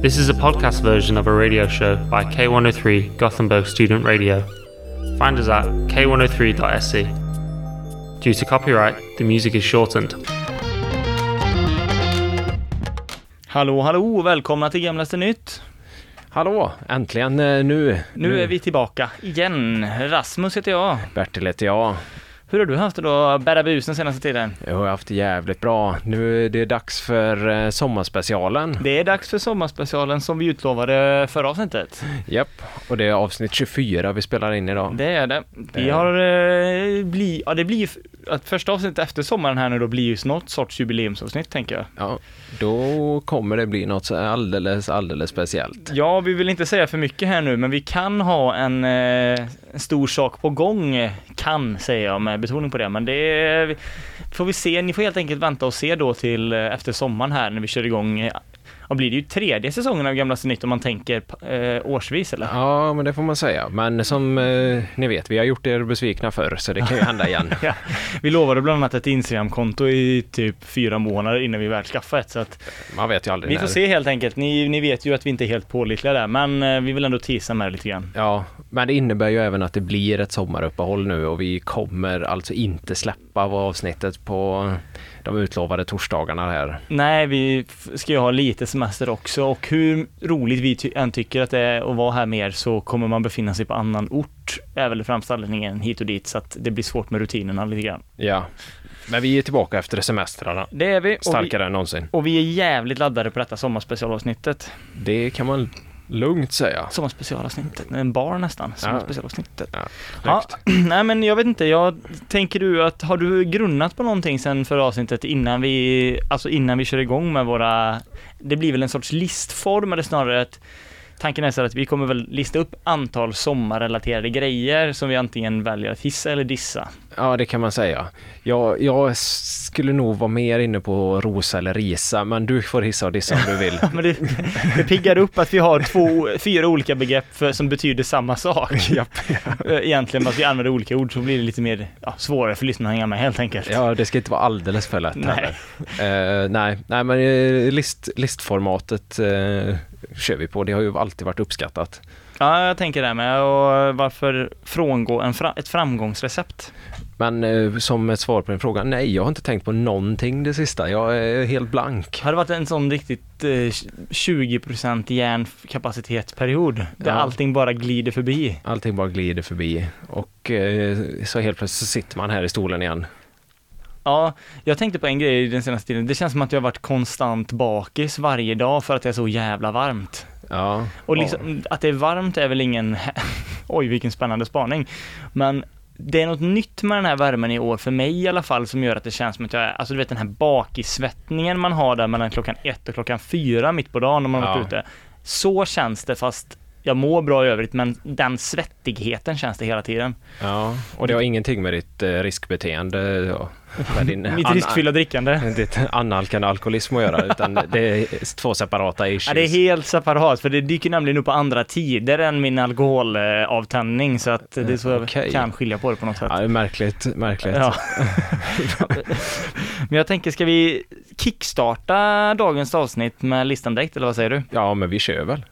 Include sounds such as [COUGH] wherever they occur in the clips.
This is a podcast version of a radio show by K103 Gothenburg Student Radio. Find us at k103.se. Due to copyright, the music is shortened. Hallå, hallå och välkomna till Gamlaste Nytt. Hallå, äntligen eh, nu. Nu är vi tillbaka igen. Rasmus heter jag. Bertil heter jag. Hur har du haft det då, bära bus den senaste tiden? Jag har haft det jävligt bra. Nu är det dags för eh, sommarspecialen. Det är dags för sommarspecialen som vi utlovade förra avsnittet. Japp, och det är avsnitt 24 vi spelar in idag. Det är det. Vi Eh. har, eh, bli, ja det blir att första avsnittet efter sommaren här nu då blir ju något sorts jubileumsavsnitt tänker jag. Ja, då kommer det bli något alldeles, alldeles speciellt. Ja, vi vill inte säga för mycket här nu, men vi kan ha en, eh, en stor sak på gång. Kan, säger jag med betoning på det, men det får vi se. Ni får helt enkelt vänta och se då till eh, efter sommaren här när vi kör igång. Eh, Ja, blir det ju tredje säsongen av Gamlaste Nytt om man tänker eh, årsvis eller? Ja, men det får man säga. Men som eh, ni vet, vi har gjort er besvikna förr, så det kan ju hända igen. [LAUGHS] Ja, vi lovade bland annat ett Instagram-konto i typ fyra månader innan vi väl skaffade ett, så att Man vet ju aldrig vi när. får se helt enkelt. Ni, ni vet ju att vi inte är helt pålitliga där, men eh, vi vill ändå tisa med det lite grann. Ja, men det innebär ju även att det blir ett sommaruppehåll nu och vi kommer alltså inte släppa avsnittet på de utlovade torsdagarna här. Nej, vi ska ju ha lite semester också och hur roligt vi ty- än tycker att det är att vara här mer så kommer man befinna sig på annan ort, är väl främst anledningen hit och dit, så att det blir svårt med rutinerna lite grann. Ja, men vi är tillbaka efter semestrarna. Det är vi och, vi Starkare än någonsin. och vi är jävligt laddade på detta sommarspecialavsnittet. Det kan man lugnt säga. Sommarspecialavsnittet, en bar nästan, sommarspecialavsnittet. Ja, Ja, snyggt. [CLEARS THROAT] nej men jag vet inte, jag tänker du att, har du grunnat på någonting sen förra avsnittet innan vi, alltså innan vi kör igång med våra, det blir väl en sorts listform eller snarare ett Tanken är så att vi kommer väl lista upp antal sommarrelaterade grejer som vi antingen väljer att hissa eller dissa. Ja, det kan man säga. Jag, jag skulle nog vara mer inne på rosa eller risa, men du får hissa och dissa om du vill. [LAUGHS] Men det, det piggar upp att vi har två, fyra olika begrepp för, som betyder samma sak. [LAUGHS] Eh, Egentligen, att vi använder olika ord så blir det lite mer ja, svårare för lyssnarna att hänga med helt enkelt. Ja, det ska inte vara alldeles för lätt Nej. heller. Eh, nej, nej, men eh, list, listformatet eh, kör vi på. Det har ju alltid varit uppskattat. Ja, jag tänker det med. Och varför frångå en fra- ett framgångsrecept? Men eh, som ett svar på din fråga, nej, jag har inte tänkt på någonting det sista. Jag är helt blank. Har det varit en sån riktigt eh, 20% hjärnkapacitetsperiod där Ja. allting bara glider förbi? Allting bara glider förbi och eh, så helt plötsligt så sitter man här i stolen igen. Ja, jag tänkte på en grej den senaste tiden. Det känns som att jag har varit konstant bakis varje dag för att det är så jävla varmt. Ja, Och liksom, att det är varmt är väl ingen, [LAUGHS] oj vilken spännande spaning. Men det är något nytt med den här värmen i år, för mig i alla fall, som gör att det känns som att jag är, alltså du vet den här bakissvettningen man har där mellan klockan ett och klockan fyra mitt på dagen när man har varit Ja. ute. Så känns det fast jag mår bra i övrigt, men den svettigheten känns det hela tiden. ja, och det har ingenting med ditt eh, riskbeteende ja, med din [LAUGHS] Mitt riskfyllda drickande. [LAUGHS] ditt annalkande alkoholism att göra, utan det är två separata issues. Ja, det är helt separat, för det dyker nämligen upp på andra tider än min alkoholavtändning, så att det är så Okej. jag kan skilja på det på något sätt. Ja, det är märkligt, märkligt. Ja. [LAUGHS] Men jag tänker, ska vi kickstarta dagens avsnitt med listan direkt, eller vad säger du? Ja, men vi kör väl.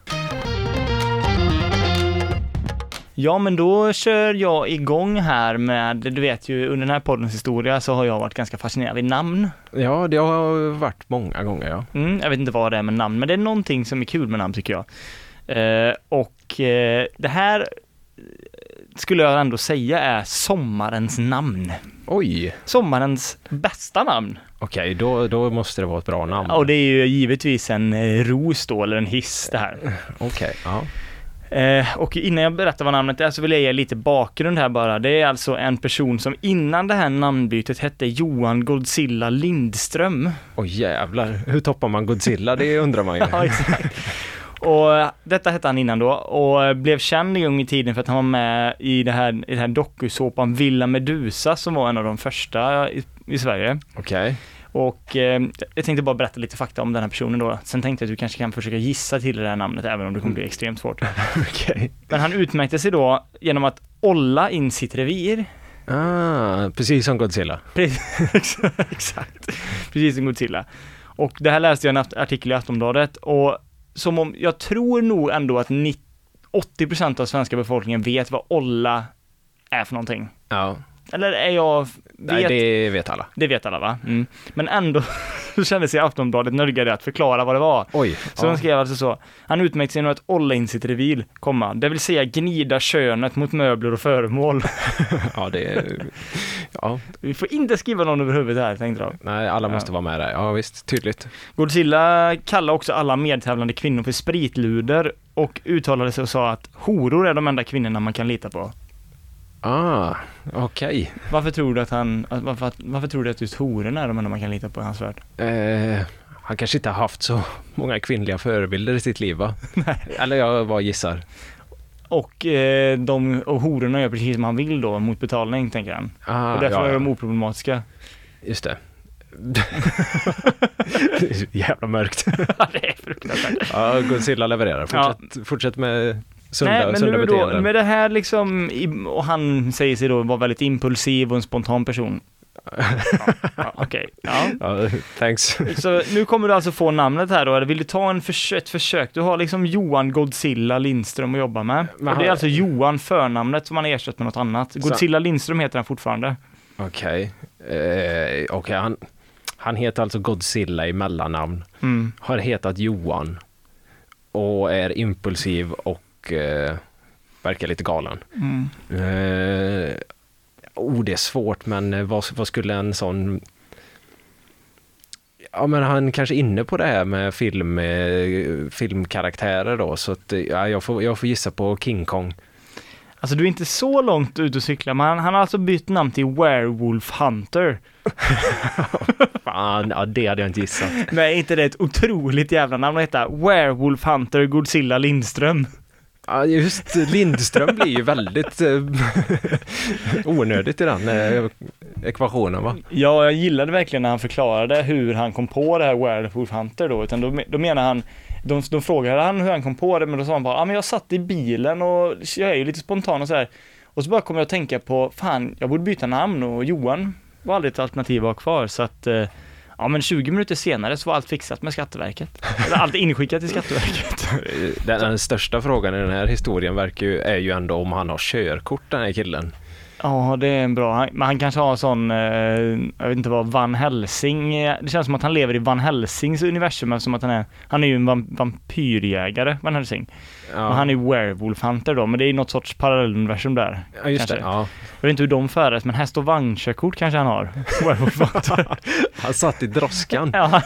Ja, men då kör jag igång här med, du vet ju, under den här poddens historia så har jag varit ganska fascinerad vid namn. Ja, det har varit många gånger, ja. Mm, jag vet inte vad det är med namn, men det är någonting som är kul med namn tycker jag. Eh, och eh, det här eh, skulle jag ändå säga är sommarens namn. Oj, Sommarens bästa namn. okej, då, då måste det vara ett bra namn. Ja, och det är ju givetvis en eh, ros då, eller en hiss det här. [LAUGHS] Okej, ja. Eh, och innan jag berättar vad namnet är så vill jag ge lite bakgrund här bara. Det är alltså en person som innan det här namnbytet hette Johan Godzilla Lindström. Oj jävlar, hur toppar man Godzilla? Det undrar man ju. [LAUGHS] Ja, exakt. Och detta hette han innan då och blev känd en gång i tiden för att han var med i det här, i det här dokusåpan Villa Medusa som var en av de första i, i Sverige. Okej. Och eh, jag tänkte bara berätta lite fakta om den här personen då. Sen tänkte jag att du kanske kan försöka gissa till det här namnet även om det kommer bli extremt svårt. [LAUGHS] Okej. Men han utmärkte sig då genom att olla in sitt revir. Ah, precis som Godzilla. Precis, [LAUGHS] Exakt, precis som Godzilla. Och det här läste jag i en artikel i Aftonbladet och som om, jag tror nog ändå att 90, 80% av svenska befolkningen vet vad olla är för någonting. Ja, Eller är jag, vet, nej, det... det vet alla. vet alla va? Mm. Men ändå [LAUGHS] så kände sig Aftonbladet nödgade att förklara vad det var. Oj. Så de skrev alltså så, han utmärkte sig genom att olla in sitt revir, komma, det vill säga gnida könet mot möbler och föremål. [LAUGHS] ja, det är... Ja, Vi får inte skriva någon över huvudet här, tänkte de. nej, alla måste Ja. vara med där. Ja, visst, tydligt. Godzilla kallade också alla medtävlande kvinnor för spritluder och uttalade sig och sa att horor är de enda kvinnorna man kan lita på. Ah, okej. Varför tror du att han, varför, varför tror du att just hororna är de enda man kan lita på i hans värld? Eh, han kanske inte har haft så många kvinnliga förebilder i sitt liv, va? [LAUGHS] Eller jag bara gissar. Och, eh, de, och hororna gör precis som han vill då, mot betalning, tänker han. Ah, och därför ja, är ja. de oproblematiska. Just det. [LAUGHS] [LAUGHS] det är jävla mörkt. det är fruktansvärt. Ja, Godzilla levererar. Fortsätt, fortsätt med sunda, Nej, men sunda nu då, med det här liksom, och han säger sig då vara väldigt impulsiv och en spontan person. [LAUGHS] Ja, Okej, ja. Ja, thanks. [LAUGHS] Så nu kommer du alltså få namnet här då, vill du ta en förs ett försök? Du har liksom Johan Godzilla Lindström att jobba med. Men och det är alltså Johan förnamnet som han har ersatt med något annat. Godzilla Lindström heter han fortfarande. Okej. Eh, Okej, han, han heter alltså Godzilla i mellannamn. Mm. Har hetat Johan. Och är impulsiv och eh, verkar lite galen. Mm. Eh, oh, det är svårt, men eh, vad, vad skulle en sån... Ja, men han kanske är inne på det här med film, eh, filmkaraktärer då, så att, eh, ja, jag, får, jag får gissa på King Kong. Alltså du är inte så långt ute och cyklar, men han, han har alltså bytt namn till Werewolf Hunter. [LAUGHS] Fan, ja, det hade jag inte gissat. Nej, inte det ett otroligt jävla namn att heta? Werewolf Hunter Godzilla Lindström. Ja, just Lindström blir ju väldigt eh, [LAUGHS] onödigt i den eh, ekvationen va? Ja, jag gillade verkligen när han förklarade hur han kom på det här Werewolf Hunter då, utan då, då menar han de, de frågade han hur han kom på det, men då sa han bara, ja ah, men jag satt i bilen och jag är ju lite spontan och så här. Och så bara kom jag att tänka på, fan, jag borde byta namn och Johan var aldrig ett alternativ att ha kvar, så att eh, Ja men 20 minuter senare så var allt fixat med Skatteverket. Eller allt inskickat till Skatteverket. [LAUGHS] Den, den största frågan i den här historien verkar ju, är ju ändå om han har körkort den här killen. Ja, det är en bra. Han- Men han kanske har sån, eh, jag vet inte vad, Van Helsing. eh, Det känns som att han lever i Van Helsings universum eftersom att han är, han är ju en vam- vampyrjägare, Van Helsing. Ja, Och han är Werewolf Hunter då, men det är något sorts parallelluniversum där. ja just det. Ja. Jag vet inte hur de färdas, men häst och vagnkörkort kanske han har. [LAUGHS] Werewolf Hunter. Han satt i droskan. ja, han,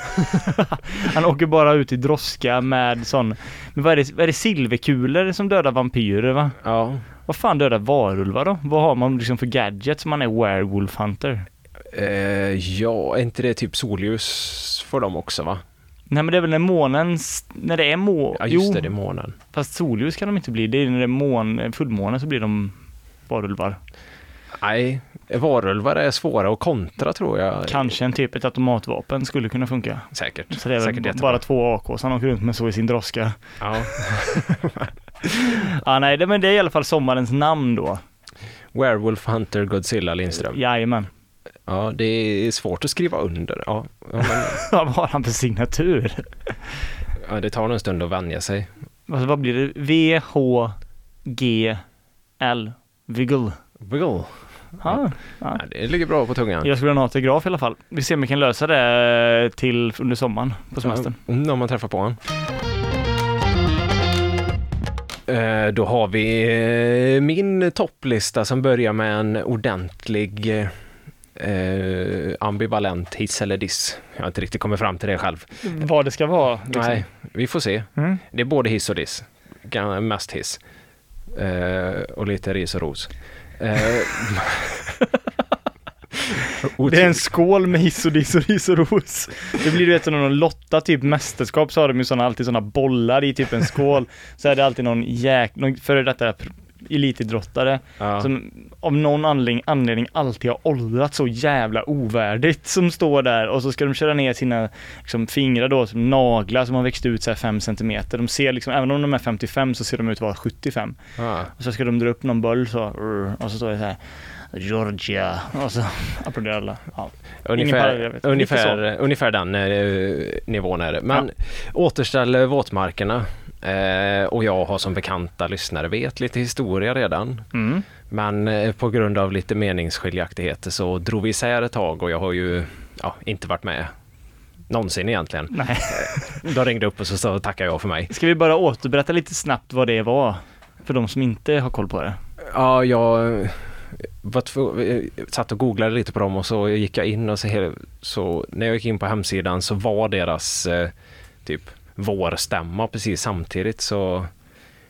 han åker bara ut i droska med sån, men vad är det, vad är det silverkulor som dödar vampyrer va? Ja. Vad fan dödar varulvar då? Vad har man liksom för gadget som man är Werewolf Hunter? Eh, ja, är inte det typ solljus för dem också va? Nej men det är väl när månen, när det är må... Ja just det, det är månen. fast solljus kan de inte bli. Det är när det är mån, fullmåne så blir de varulvar. Nej, varulvar är svåra att kontra tror jag. Kanske en typ ett automatvapen skulle kunna funka. Säkert. Så det är Säkert väl jättebra. bara två AK han åker runt med så i sin droska. Ja. [LAUGHS] [LAUGHS] Ja nej, det, men det är i alla fall sommarens namn då. Werewolf Hunter Godzilla Lindström. Jajamän. Ja, det är svårt att skriva under. Ja, ja, men, [LAUGHS] Vad har han för signatur? ja, det tar nog en stund att vänja sig. Alltså, vad blir det? V, H, G, L. Wiggle. Wiggle. Ja, Ja, det ligger bra på tungan. jag skulle ha en autograf i alla fall. Vi ser om vi kan lösa det till under sommaren på semestern. Mm, om man träffar på honom. Eh, Då har vi eh, min topplista som börjar med en ordentlig eh, ambivalent hiss eller diss. Jag har inte riktigt kommit fram till det själv. Vad det ska vara. Liksom. Nej, vi får se. Mm. Det är både hiss och diss. Mest hiss. Eh, och lite ris och ros. Eh, [LAUGHS] [LAUGHS] [LAUGHS] Det är en skål med hiss och diss och ris och ros. Det blir du vet, när någon lotta typ mästerskap så har de ju såna, alltid sådana bollar i typ en skål. Så är det alltid någon jäk, någon före detta elitidrottare ja. som av någon anledning, anledning alltid har åldrats så jävla ovärdigt som står där och så ska de köra ner sina liksom, fingrar då som naglar som har växt ut så här 5 centimeter. De ser liksom, även om de är 55 så ser de ut att vara 75. Ja. Och så ska de dra upp någon boll så, och så står det så här Georgia och så applåderar alla. Ja. Ungefär, ungefär, ungefär den eh, nivån är det. Men återställ våtmarkerna. Eh, och jag har som bekanta lyssnare vet lite historia redan. Mm. Men eh, på grund av lite meningsskiljaktigheter så drog vi isär ett tag och jag har ju ja, inte varit med någonsin egentligen. Nej. De ringde upp och så, så tackade jag för mig. Ska vi bara återberätta lite snabbt vad det var? För de som inte har koll på det. Ja, jag var tvungen, eh, satt och googlade lite på dem och så gick jag in och så, så när jag gick in på hemsidan så var deras eh, typ vårstämma precis samtidigt så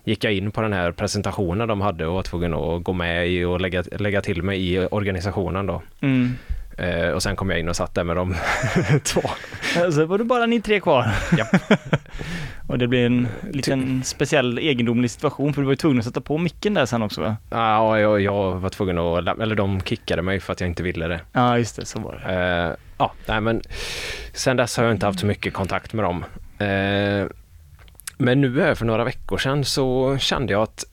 gick jag in på den här presentationen de hade och var tvungen att gå med i och lägga, lägga till mig i organisationen då. Mm. Eh, och sen kom jag in och satt där med de [LAUGHS] två. Så var det bara ni tre kvar. Japp. [LAUGHS] och det blev en liten speciell egendomlig situation för du var ju tvungen att sätta på micken där sen också va? Ja, jag, jag var tvungen att, eller de kickade mig för att jag inte ville det. Ja just det, så var det. Eh, ja, nej men sen dess har jag inte haft så mycket kontakt med dem. Eh, men nu här för några veckor sedan så kände jag att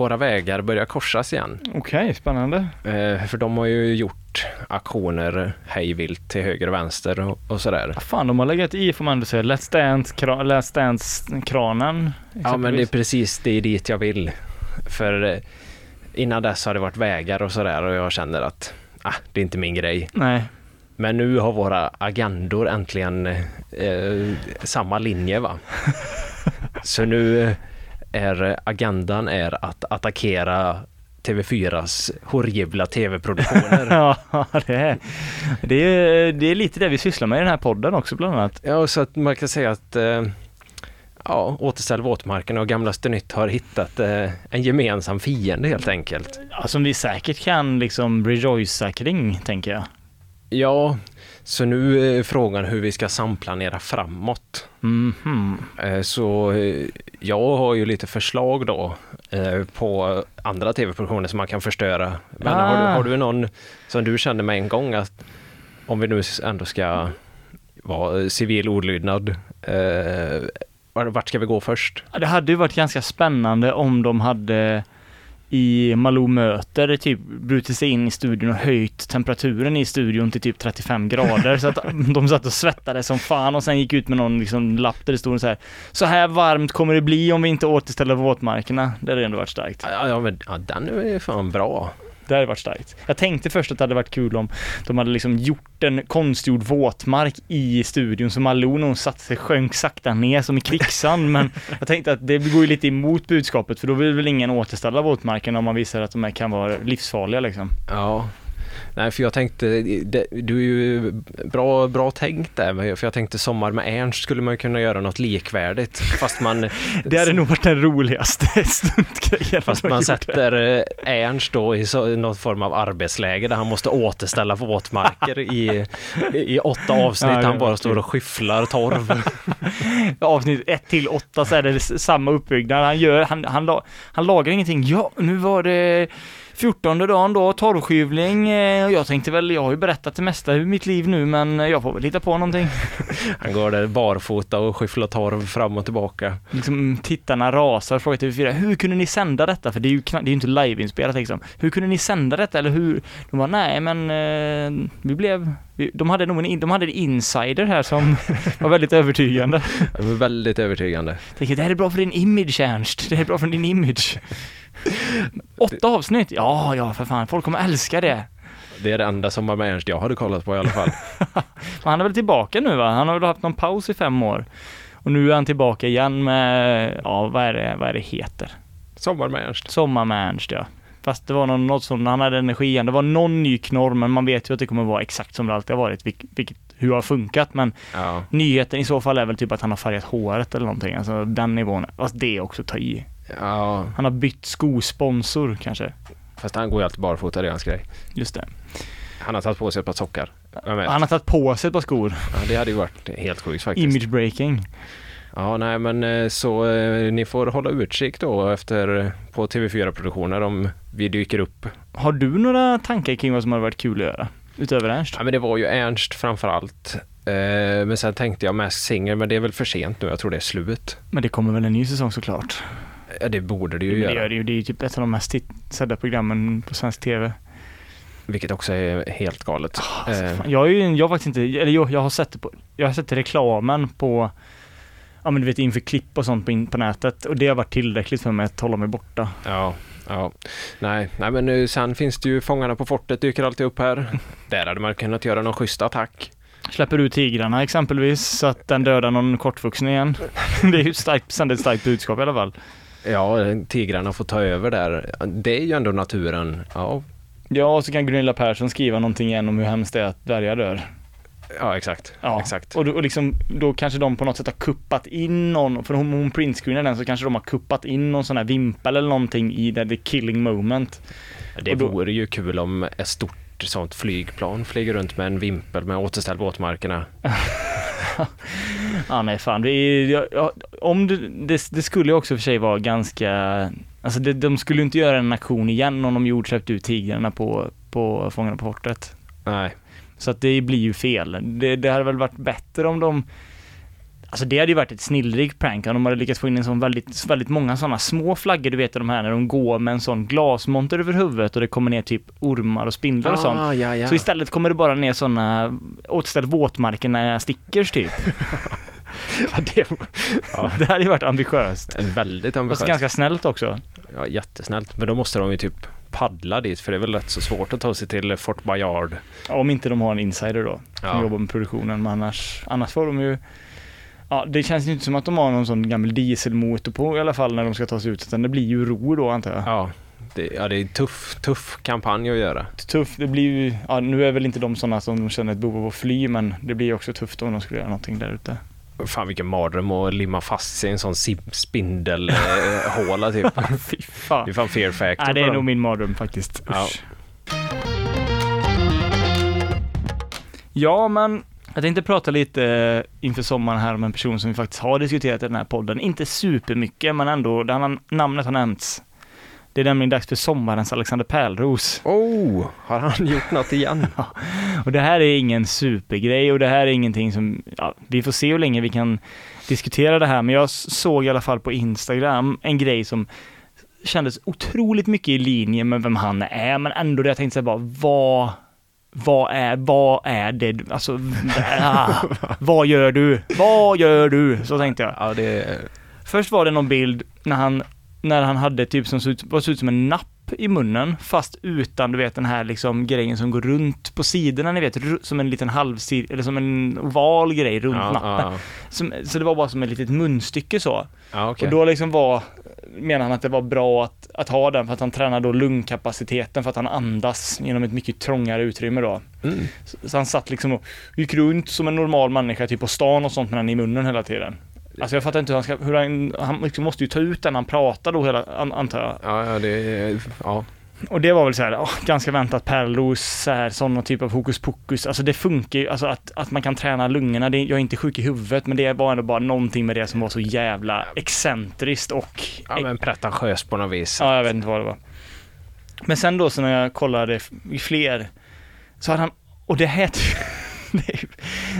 våra vägar börjar korsas igen. Okej, spännande. Eh, för de har ju gjort aktioner hejvilt till höger och vänster och, och sådär. Vad fan, de har legat i får man ändå säga. Let's Dance, kra, Let's Dance-kranen. Ja men det är precis det är dit jag vill. För eh, innan dess har det varit vägar och sådär och jag känner att ah, det är inte min grej. Nej, Men nu har våra agendor äntligen eh, samma linje va. [LAUGHS] Så nu eh, är agendan är att attackera TV4s horribla tv-produktioner. [LAUGHS] ja det är, det är, det är lite det vi sysslar med i den här podden också bland annat. ja, så att man kan säga att eh, ja, Återställ våtmarken och Gamlaste Nytt har hittat eh, en gemensam fiende helt enkelt. Ja, som vi säkert kan liksom rejoica kring, tänker jag. Ja, så nu är frågan hur vi ska samplanera framåt. Mhm. Eh, Så eh, jag har ju lite förslag då eh, på andra tv-produktioner som man kan förstöra. Men har, du, Ah. har du någon som du känner med en gång att om vi nu ändå ska vara civil olydnad, var- vart ska vi gå först? Det hade ju varit ganska spännande om de hade i Malou möter typ brutit sig in i studion och höjt temperaturen i studion till typ 35 grader så att [LAUGHS] de satt och svettades som fan och sen gick ut med någon liksom lapp där det stod så här Så här varmt kommer det bli om vi inte återställer våtmarkerna. Det hade ändå varit starkt. Ja, ja, men, ja den är fan bra. Det hade varit starkt. Jag tänkte först att det hade varit kul om de hade liksom gjort en konstgjord våtmark i studion så Malou när hon satte sig sjönk sakta ner som i kvicksand men [LAUGHS] jag tänkte att det går ju lite emot budskapet för då vill väl ingen återställa våtmarken om man visar att de här kan vara livsfarliga liksom. Ja. Nej, för jag tänkte, det, du är ju bra, bra tänkt där, för jag tänkte Sommar med Ernst skulle man kunna göra något likvärdigt, fast man, [LAUGHS] Det hade nog varit den roligaste [LAUGHS] stuntgrejen. fast man sätter eh, Ernst då i, så, någon form av arbetsläge där han måste återställa våtmarker i, i åtta [LAUGHS] avsnitt, Ja, han bara står och skyfflar torv. Avsnitt 1 till 8 så är det samma uppbyggnad. Han gör, han, han, han lagar ingenting. Ja, nu var det 14 dagen då, torvskyvling. eh, Jag tänkte väl, jag har ju berättat det mesta i mitt liv nu men jag får väl hitta på någonting. [LAUGHS] Han går där barfota och skyfflar torv fram och tillbaka. Liksom tittarna rasar och frågar TV4, hur kunde ni sända detta? För det är ju, det är ju inte liveinspelat liksom. Hur kunde ni sända detta eller hur? De bara, nej men eh, vi blev, vi, de hade nog en, de hade en insider här som [LAUGHS] var väldigt övertygande. Det var väldigt övertygande. Tänker, det här är bra för din image Ernst, det här är bra för din image. Åtta avsnitt, ja, ja för fan, folk kommer älska det. Det är det enda Sommar med Ernst jag hade kollat på i alla fall. [LAUGHS] Han är väl tillbaka nu va? Han har väl haft någon paus i fem år. Och nu är han tillbaka igen med, ja vad är det, vad är det heter? Sommar med Ernst. Sommar med Ernst ja. Fast det var någon, något som, han hade energi igen. Det var någon ny knorr men man vet ju att det kommer vara exakt som det alltid har varit, vilket, vilket hur det har funkat men Ja. nyheten i så fall är väl typ att han har färgat håret eller någonting, alltså den nivån. Fast det är också ta i. ja, Han har bytt skosponsor kanske. fast han går ju alltid barfota, det är hans grej. Just det. Han har tagit på sig ett par sockar. Han har tagit på sig ett par skor. Ja, det hade ju varit helt sjukt faktiskt. Image breaking. Ja, nej men eh, så eh, ni får hålla utkik då efter eh, på TV4-produktioner om vi dyker upp. Har du några tankar kring vad som hade varit kul att göra? Utöver Ernst? Ja, men det var ju Ernst framför allt. Eh, men sen tänkte jag Mask Singer, men det är väl för sent nu. Jag tror det är slut. Men det kommer väl en ny säsong såklart? Ja, det borde det ju det göra. gör det ju. Det är ju typ ett av de mest sedda programmen på svensk TV. Vilket också är helt galet. Alltså, Eh, jag, är ju, jag har faktiskt inte, eller jo, jag har sett det på, jag har sett reklamen på, ja men du vet inför klipp och sånt på, in, på nätet och det har varit tillräckligt för mig att hålla mig borta. Ja, ja. Nej, nej men nu, sen finns det ju Fångarna på fortet dyker alltid upp här. [LAUGHS] Där hade man kunnat göra någon schysst attack. Släpper ut tigrarna exempelvis så att den dödar någon kortvuxen igen. [LAUGHS] det är ju starkt, sänder ett starkt budskap i alla fall. Ja, tigrarna får ta över där. Det är ju ändå naturen. Ja, Ja, och så kan Gunilla Persson skriva någonting igen om hur hemskt det är att dvärgar dör. ja exakt. Ja, exakt. Och, då, och liksom, då kanske de på något sätt har kuppat in någon, för om hon printscreenar den så kanske de har kuppat in någon sån här vimpel eller någonting i det, the killing moment. Det då- vore ju kul om ett stort sånt flygplan flyger runt med en vimpel med återställ våtmarkerna. [LAUGHS] Ja nej fan, det är, ja, ja, om det, det, det skulle ju också för sig vara ganska, alltså det, de skulle inte göra en aktion igen om de gjorde släppte ut tigrarna på, på Fångarna på fortet. Nej, Så att det blir ju fel. Det, det hade väl varit bättre om de Alltså det hade ju varit ett snillrikt prank om de hade lyckats få in en sån väldigt, väldigt många sådana små flaggor, du vet de här när de går med en sån glasmonter över huvudet och det kommer ner typ ormar och spindlar och sånt. Ah, ja, ja. Så istället kommer det bara ner sådana återställ våtmarkerna stickers typ. [LAUGHS] ja, det, ja, [LAUGHS] Det hade ju varit ambitiöst. väldigt Och ambitiöst. så ganska snällt också. Ja, jättesnällt. Men då måste de ju typ paddla dit för det är väl rätt så svårt att ta sig till Fort Bayard. Om inte de har en insider då, som Ja. jobbar med produktionen. Men annars, annars får de ju Ja, det känns ju inte som att de har någon sån gammal dieselmotor på i alla fall när de ska ta sig ut. Utan det blir ju ro då antar jag. Ja, det, ja, det är en tuff, tuff kampanj att göra. Tufft, det blir ju, ja nu är väl inte de sådana som känner ett behov av att fly men det blir ju också tufft om de skulle göra någonting där ute. Fan vilken mardröm att limma fast sig i en sån spindelhåla typ. [LAUGHS] Fy fan. Det är fan fear factor Nej, det är nog min mardröm faktiskt. Ja. Ja, men jag tänkte prata lite eh, inför sommaren här om en person som vi faktiskt har diskuterat i den här podden. Inte supermycket, men ändå, han, namnet har nämnts. Det är nämligen dags för sommarens Alexander Pärlros. Oh, har han [LAUGHS] gjort något igen? [LAUGHS] Och det här är ingen supergrej och det här är ingenting som, ja, vi får se hur länge vi kan diskutera det här, men jag såg i alla fall på Instagram en grej som kändes otroligt mycket i linje med vem han är, men ändå det jag tänkte säga bara, vad, vad är, vad är det, alltså, ah, [LAUGHS] vad gör du? Vad gör du? Så tänkte jag. Ja, det... Först var det någon bild när han, när han hade typ som såg ut, såg ut som en napp i munnen, fast utan du vet den här liksom grejen som går runt på sidorna, ni vet, som en liten halvsid, eller som en oval grej runt Ja, nappen. ja, Som, så det var bara som ett litet munstycke så. ja okej. Och då liksom var, menar han att det var bra att, att ha den för att han tränar då lungkapaciteten för att han andas genom ett mycket trångare utrymme då. Mm. Så, så han satt liksom och gick runt som en normal människa, typ på stan och sånt med den i munnen hela tiden. Alltså jag fattar inte hur han ska, hur han, han liksom måste ju ta ut den han pratar då hela, an, antar jag. Ja, ja, det... Ja. Och det var väl så här, åh, ganska väntat pärlros, så här, sådana typ av hokus pokus. Alltså det funkar ju, alltså att, att man kan träna lungorna, det, jag är inte sjuk i huvudet, men det var ändå bara någonting med det som var så jävla excentriskt och ja, men pretentiös på något vis. Ja, jag vet inte vad det var. Men sen då så när jag kollade i fler, så hade han, och det här [LAUGHS] det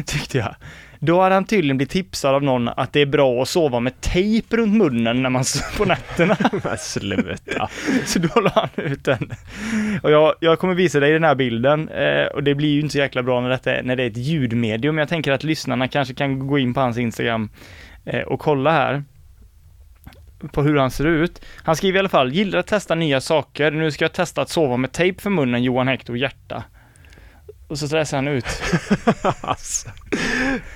tyckte jag, då hade han tydligen blivit tipsad av någon att det är bra att sova med tejp runt munnen när man [LAUGHS] s- på nätterna. [LAUGHS] Men sluta. [LAUGHS] Så då la han ut den. Och jag, jag kommer visa dig den här bilden eh, och det blir ju inte så jäkla bra när, detta, är- när det är ett ljudmedium. Jag tänker att lyssnarna kanske kan gå in på hans Instagram eh, och kolla här på hur han ser ut. Han skriver i alla fall, gillar att testa nya saker. Nu ska jag testa att sova med tejp för munnen, Johan Hector Hjärta. Och så läser han ut. [LAUGHS] alltså.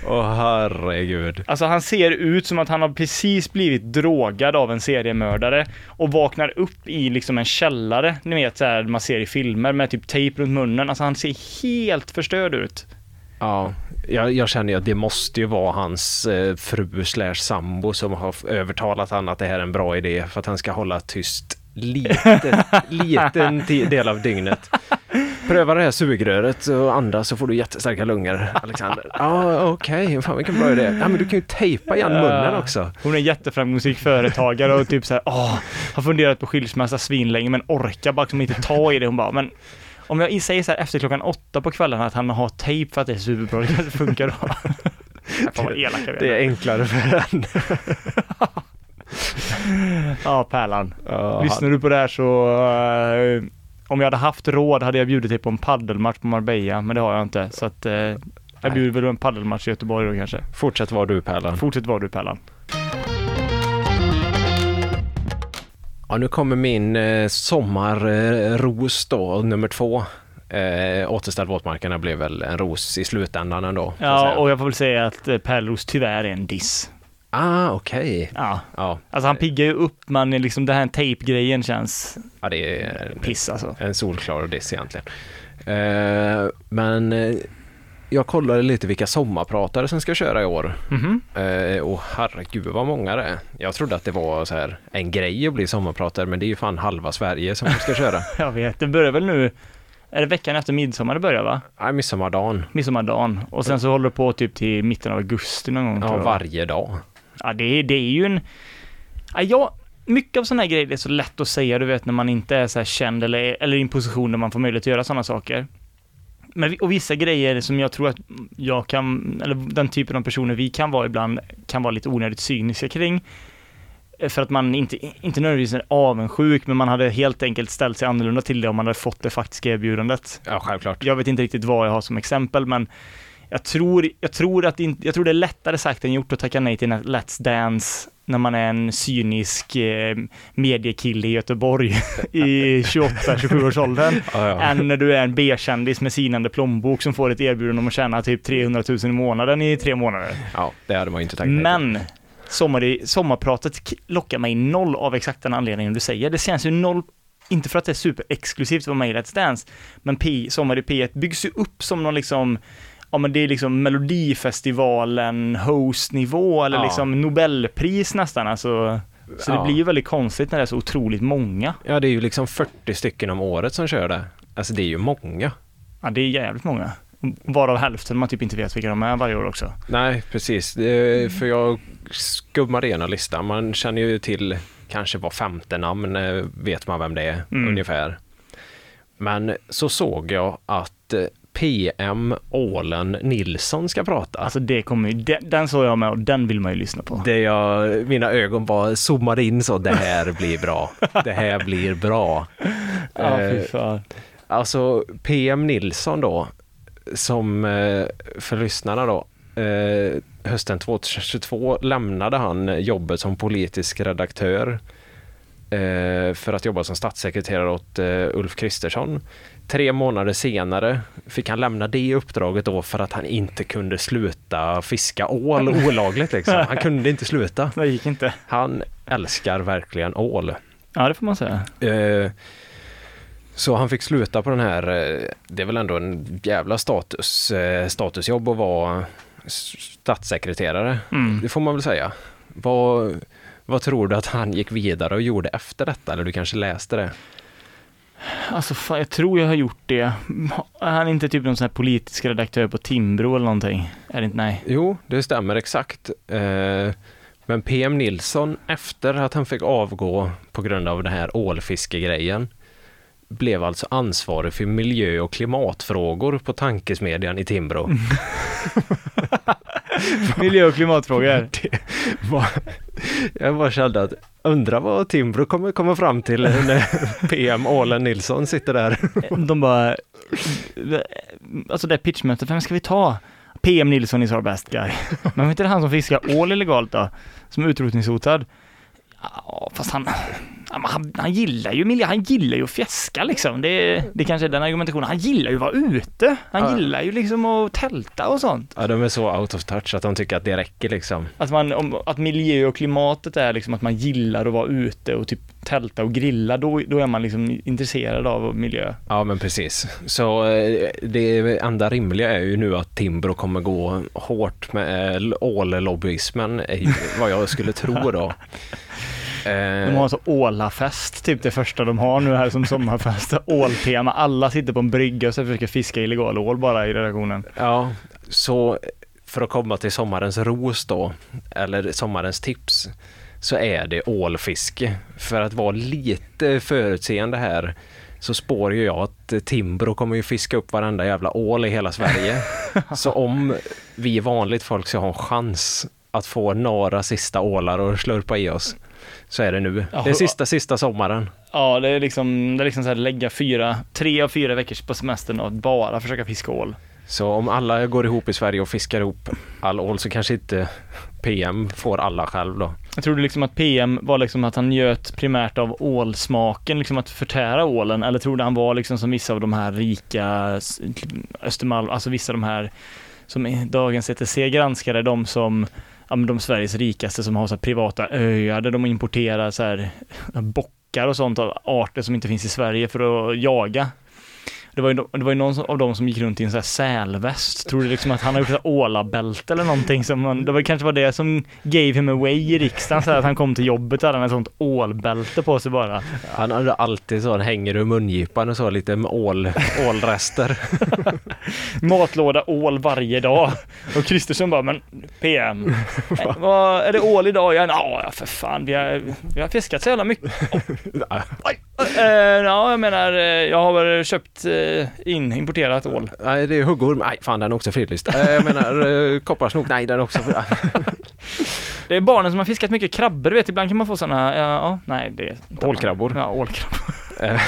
Åh herregud. Alltså han ser ut som att han har precis blivit drogad av en seriemördare och vaknar upp i liksom en källare, ni vet så här man ser i filmer med typ tejp runt munnen. Alltså han ser helt förstörd ut. Ja, jag, jag känner ju att det måste ju vara hans eh, fru slash sambo som har övertalat han att det här är en bra idé för att han ska hålla tyst lite, [LAUGHS] liten ti- del av dygnet. Pröva det här sugröret och andas så får du jättestarka lungor, Alexander. Ja, okej, fan vilken bra idé. Ja, men du kan ju tejpa igen munnen också. Hon är jätteframgångsrik företagare och typ så här, åh, har funderat på skilsmässa svinlänge men orkar bara liksom inte ta i det. Hon bara, men om jag säger så här efter klockan åtta på kvällen att han har tejp för att det är superbra, det kanske funkar då. Vi Det är. enklare för henne. [LAUGHS] Ja, Pärlan. Ja, Lyssnar du på det här så, eh, om jag hade haft råd hade jag bjudit dig på en paddelmatch på Marbella, men det har jag inte. Så att eh, jag bjuder väl på en paddelmatch i Göteborg då kanske. Fortsätt vara du Pärlan. Fortsätt vara du Pärlan. Ja, nu kommer min eh, sommarros då, nummer två. Eh, återställ våtmarkerna blev väl en ros i slutändan ändå. Ja, och jag får väl säga att eh, Pärlros tyvärr är en diss. Ah, okej. Ja, Ja, alltså han piggar ju upp, men liksom det här tejpgrejen känns ja, det är piss alltså. en solklar diss egentligen. Eh, men eh, jag kollade lite vilka sommarpratare som ska köra i år. Mhm. Eh, och herregud vad många det är. Jag trodde att det var så här en grej att bli sommarpratare, men det är ju fan halva Sverige som ska köra. [LAUGHS] Jag vet, det börjar väl nu, är det veckan efter midsommar det börjar va? Nej, midsommardagen. Midsommardagen. Och sen så håller det på typ till mitten av augusti någon gång. Ja, varje dag. Ja, det, är- det är ju en... Ja, jag, mycket av sådana här grejer är så lätt att säga, du vet, när man inte är så här känd eller, eller i en position där man får möjlighet att göra sådana saker. Men, och vissa grejer som jag tror att jag kan, eller den typen av personer vi kan vara ibland, kan vara lite onödigt cyniska kring. Eh, För att man inte, inte nödvändigtvis är avundsjuk, men man hade helt enkelt ställt sig annorlunda till det om man hade fått det faktiska erbjudandet. Ja, självklart. Jag vet inte riktigt vad jag har som exempel, men jag tror, jag tror att det jag tror det är lättare sagt än gjort att tacka nej till Let's Dance när man är en cynisk eh, mediekille i Göteborg i 28-27-årsåldern [LAUGHS] Ja, ja. än när du är en B-kändis med sinande plånbok som får ett erbjudande om att tjäna typ 300 000 i månaden i tre månader. ja, det hade man ju inte tackat nej till. Men sommar i, sommarpratet lockar mig noll av exakt den anledningen du säger. Det känns ju noll, inte för att det är superexklusivt att vara med i Let's Dance, men P, Sommar i P1 byggs ju upp som någon liksom Ja men det är liksom Melodifestivalen hostnivå eller Ja. liksom Nobelpris nästan alltså. Så det Ja. blir ju väldigt konstigt när det är så otroligt många. Ja, det är ju liksom 40 stycken om året som kör det. Alltså det är ju många. Ja det är jävligt många. Varav hälften man typ inte vet vilka de är varje år också. Nej, precis. Det, för jag skummade igenom listan. Man känner ju till kanske var femte namn, eh, vet man vem det är Mm. ungefär. Men så såg jag att eh, PM Ålen Nilsson ska prata. Alltså det kommer ju, den, den såg jag med och den vill man ju lyssna på. det jag, mina ögon bara zoomade in så, det här blir bra. Det här blir bra. [LAUGHS] Ja fy Eh, fan. Alltså PM Nilsson då, som eh, för lyssnarna då, eh, hösten 2022 lämnade han jobbet som politisk redaktör för att jobba som statssekreterare åt Ulf Kristersson. Tre månader senare fick han lämna det uppdraget då för att han inte kunde sluta fiska ål [LAUGHS] olagligt liksom. Han kunde inte sluta. Det gick inte. Han älskar verkligen ål. Ja, det får man säga. Eh, Så han fick sluta på den här, eh, det är väl ändå en jävla status, eh, statusjobb att vara statssekreterare. Mm. Det får man väl säga. Vad, vad tror du att han gick vidare och gjorde efter detta? Eller du kanske läste det? Alltså, fan, jag tror jag har gjort det. Är han inte typ någon sån här politisk redaktör på Timbro eller någonting? Är det inte? Nej. Jo, det stämmer exakt. Eh, Men PM Nilsson, efter att han fick avgå på grund av den här ålfiskegrejen, blev alltså ansvarig för miljö och klimatfrågor på tankesmedjan i Timbro. [LAUGHS] [LAUGHS] Miljö och klimatfrågor. [LAUGHS] Var- Jag bara kände att Undrar vad Timbro kommer komma fram till när [LAUGHS] PM Ålen Nilsson sitter där. De bara, alltså det pitchmötet, vem ska vi ta? PM Nilsson is our best guy. Men var inte det han som fiskar ål illegalt då? Som är utrotningshotad? Ja, fast han, han, han gillar ju miljö, han gillar ju att fjäska liksom. Det, det kanske är den argumentationen. Han gillar ju att vara ute. Han Ja. gillar ju liksom att tälta och sånt. Ja, de är så out of touch att de tycker att det räcker liksom. Att, man, om, att miljö och klimatet är liksom att man gillar att vara ute och typ tälta och grilla, då, då är man liksom intresserad av miljö. Ja, men precis. Så eh, det enda rimliga är ju nu att Timbro kommer gå hårt med eh, ållobbyismen, vad jag skulle tro då. [LAUGHS] De Eh, har så ålafest, typ det första de har nu här som [LAUGHS] sommarfest. Åltema, alla sitter på en brygga och så försöker fiska illegal ål bara i redaktionen. Ja, så för att komma till sommarens ros då, eller sommarens tips, så är det ålfiske. För att vara lite förutseende här så spår ju jag att Timbro kommer ju fiska upp varenda jävla ål i hela Sverige. [LAUGHS] Så om vi vanligt folk ska ha en chans att få några sista ålar och slurpa i oss, så är det nu. Ja, Det är sista, sista sommaren. Ja, det är liksom, det är liksom så här lägga fyra, tre av fyra veckor på semestern och bara försöka fiska ål. Så om alla går ihop i Sverige och fiskar ihop all ål så kanske inte PM får alla själv då. Jag trodde liksom att PM var liksom att han njöt primärt av ålsmaken, liksom att förtära ålen, eller trodde han var liksom som vissa av de här rika s- Östermalm, alltså vissa av de här som dagens ETC granskade, de som ja, men de Sveriges rikaste som har så här privata öar där de importerar så här bockar och sånt av arter som inte finns i Sverige för att jaga. Det var ju, det var ju någon av dem som gick runt i en sån här sälväst. Tror du liksom att han har gjort ett ålabälte eller någonting som man, det var kanske var det som gave him away i riksdagen så att han kom till jobbet och hade ett sånt ålbälte på sig bara. Han hade alltid så, han hänger ur mungipan och så lite med ål, ålrester. [LAUGHS] Matlåda ål varje dag. Och Kristersson bara, men PM, [LAUGHS] vad, är det ål idag? Ja, ja för fan, vi har, vi har fiskat så jävla mycket. [LAUGHS] Oj, eh, ja, jag menar, eh, jag har väl köpt eh, in importerat ål. Nej, det är huggorm. Nej, fan den är också fridlyst. Eh, Jag menar eh, kopparsnok. Nej, den är också... [LAUGHS] Det är barnen som har fiskat mycket krabbor, du vet, ibland kan man få sådana, ja, ja nej det är... Ålkrabbor. Ja, ålkrabbor. Eh.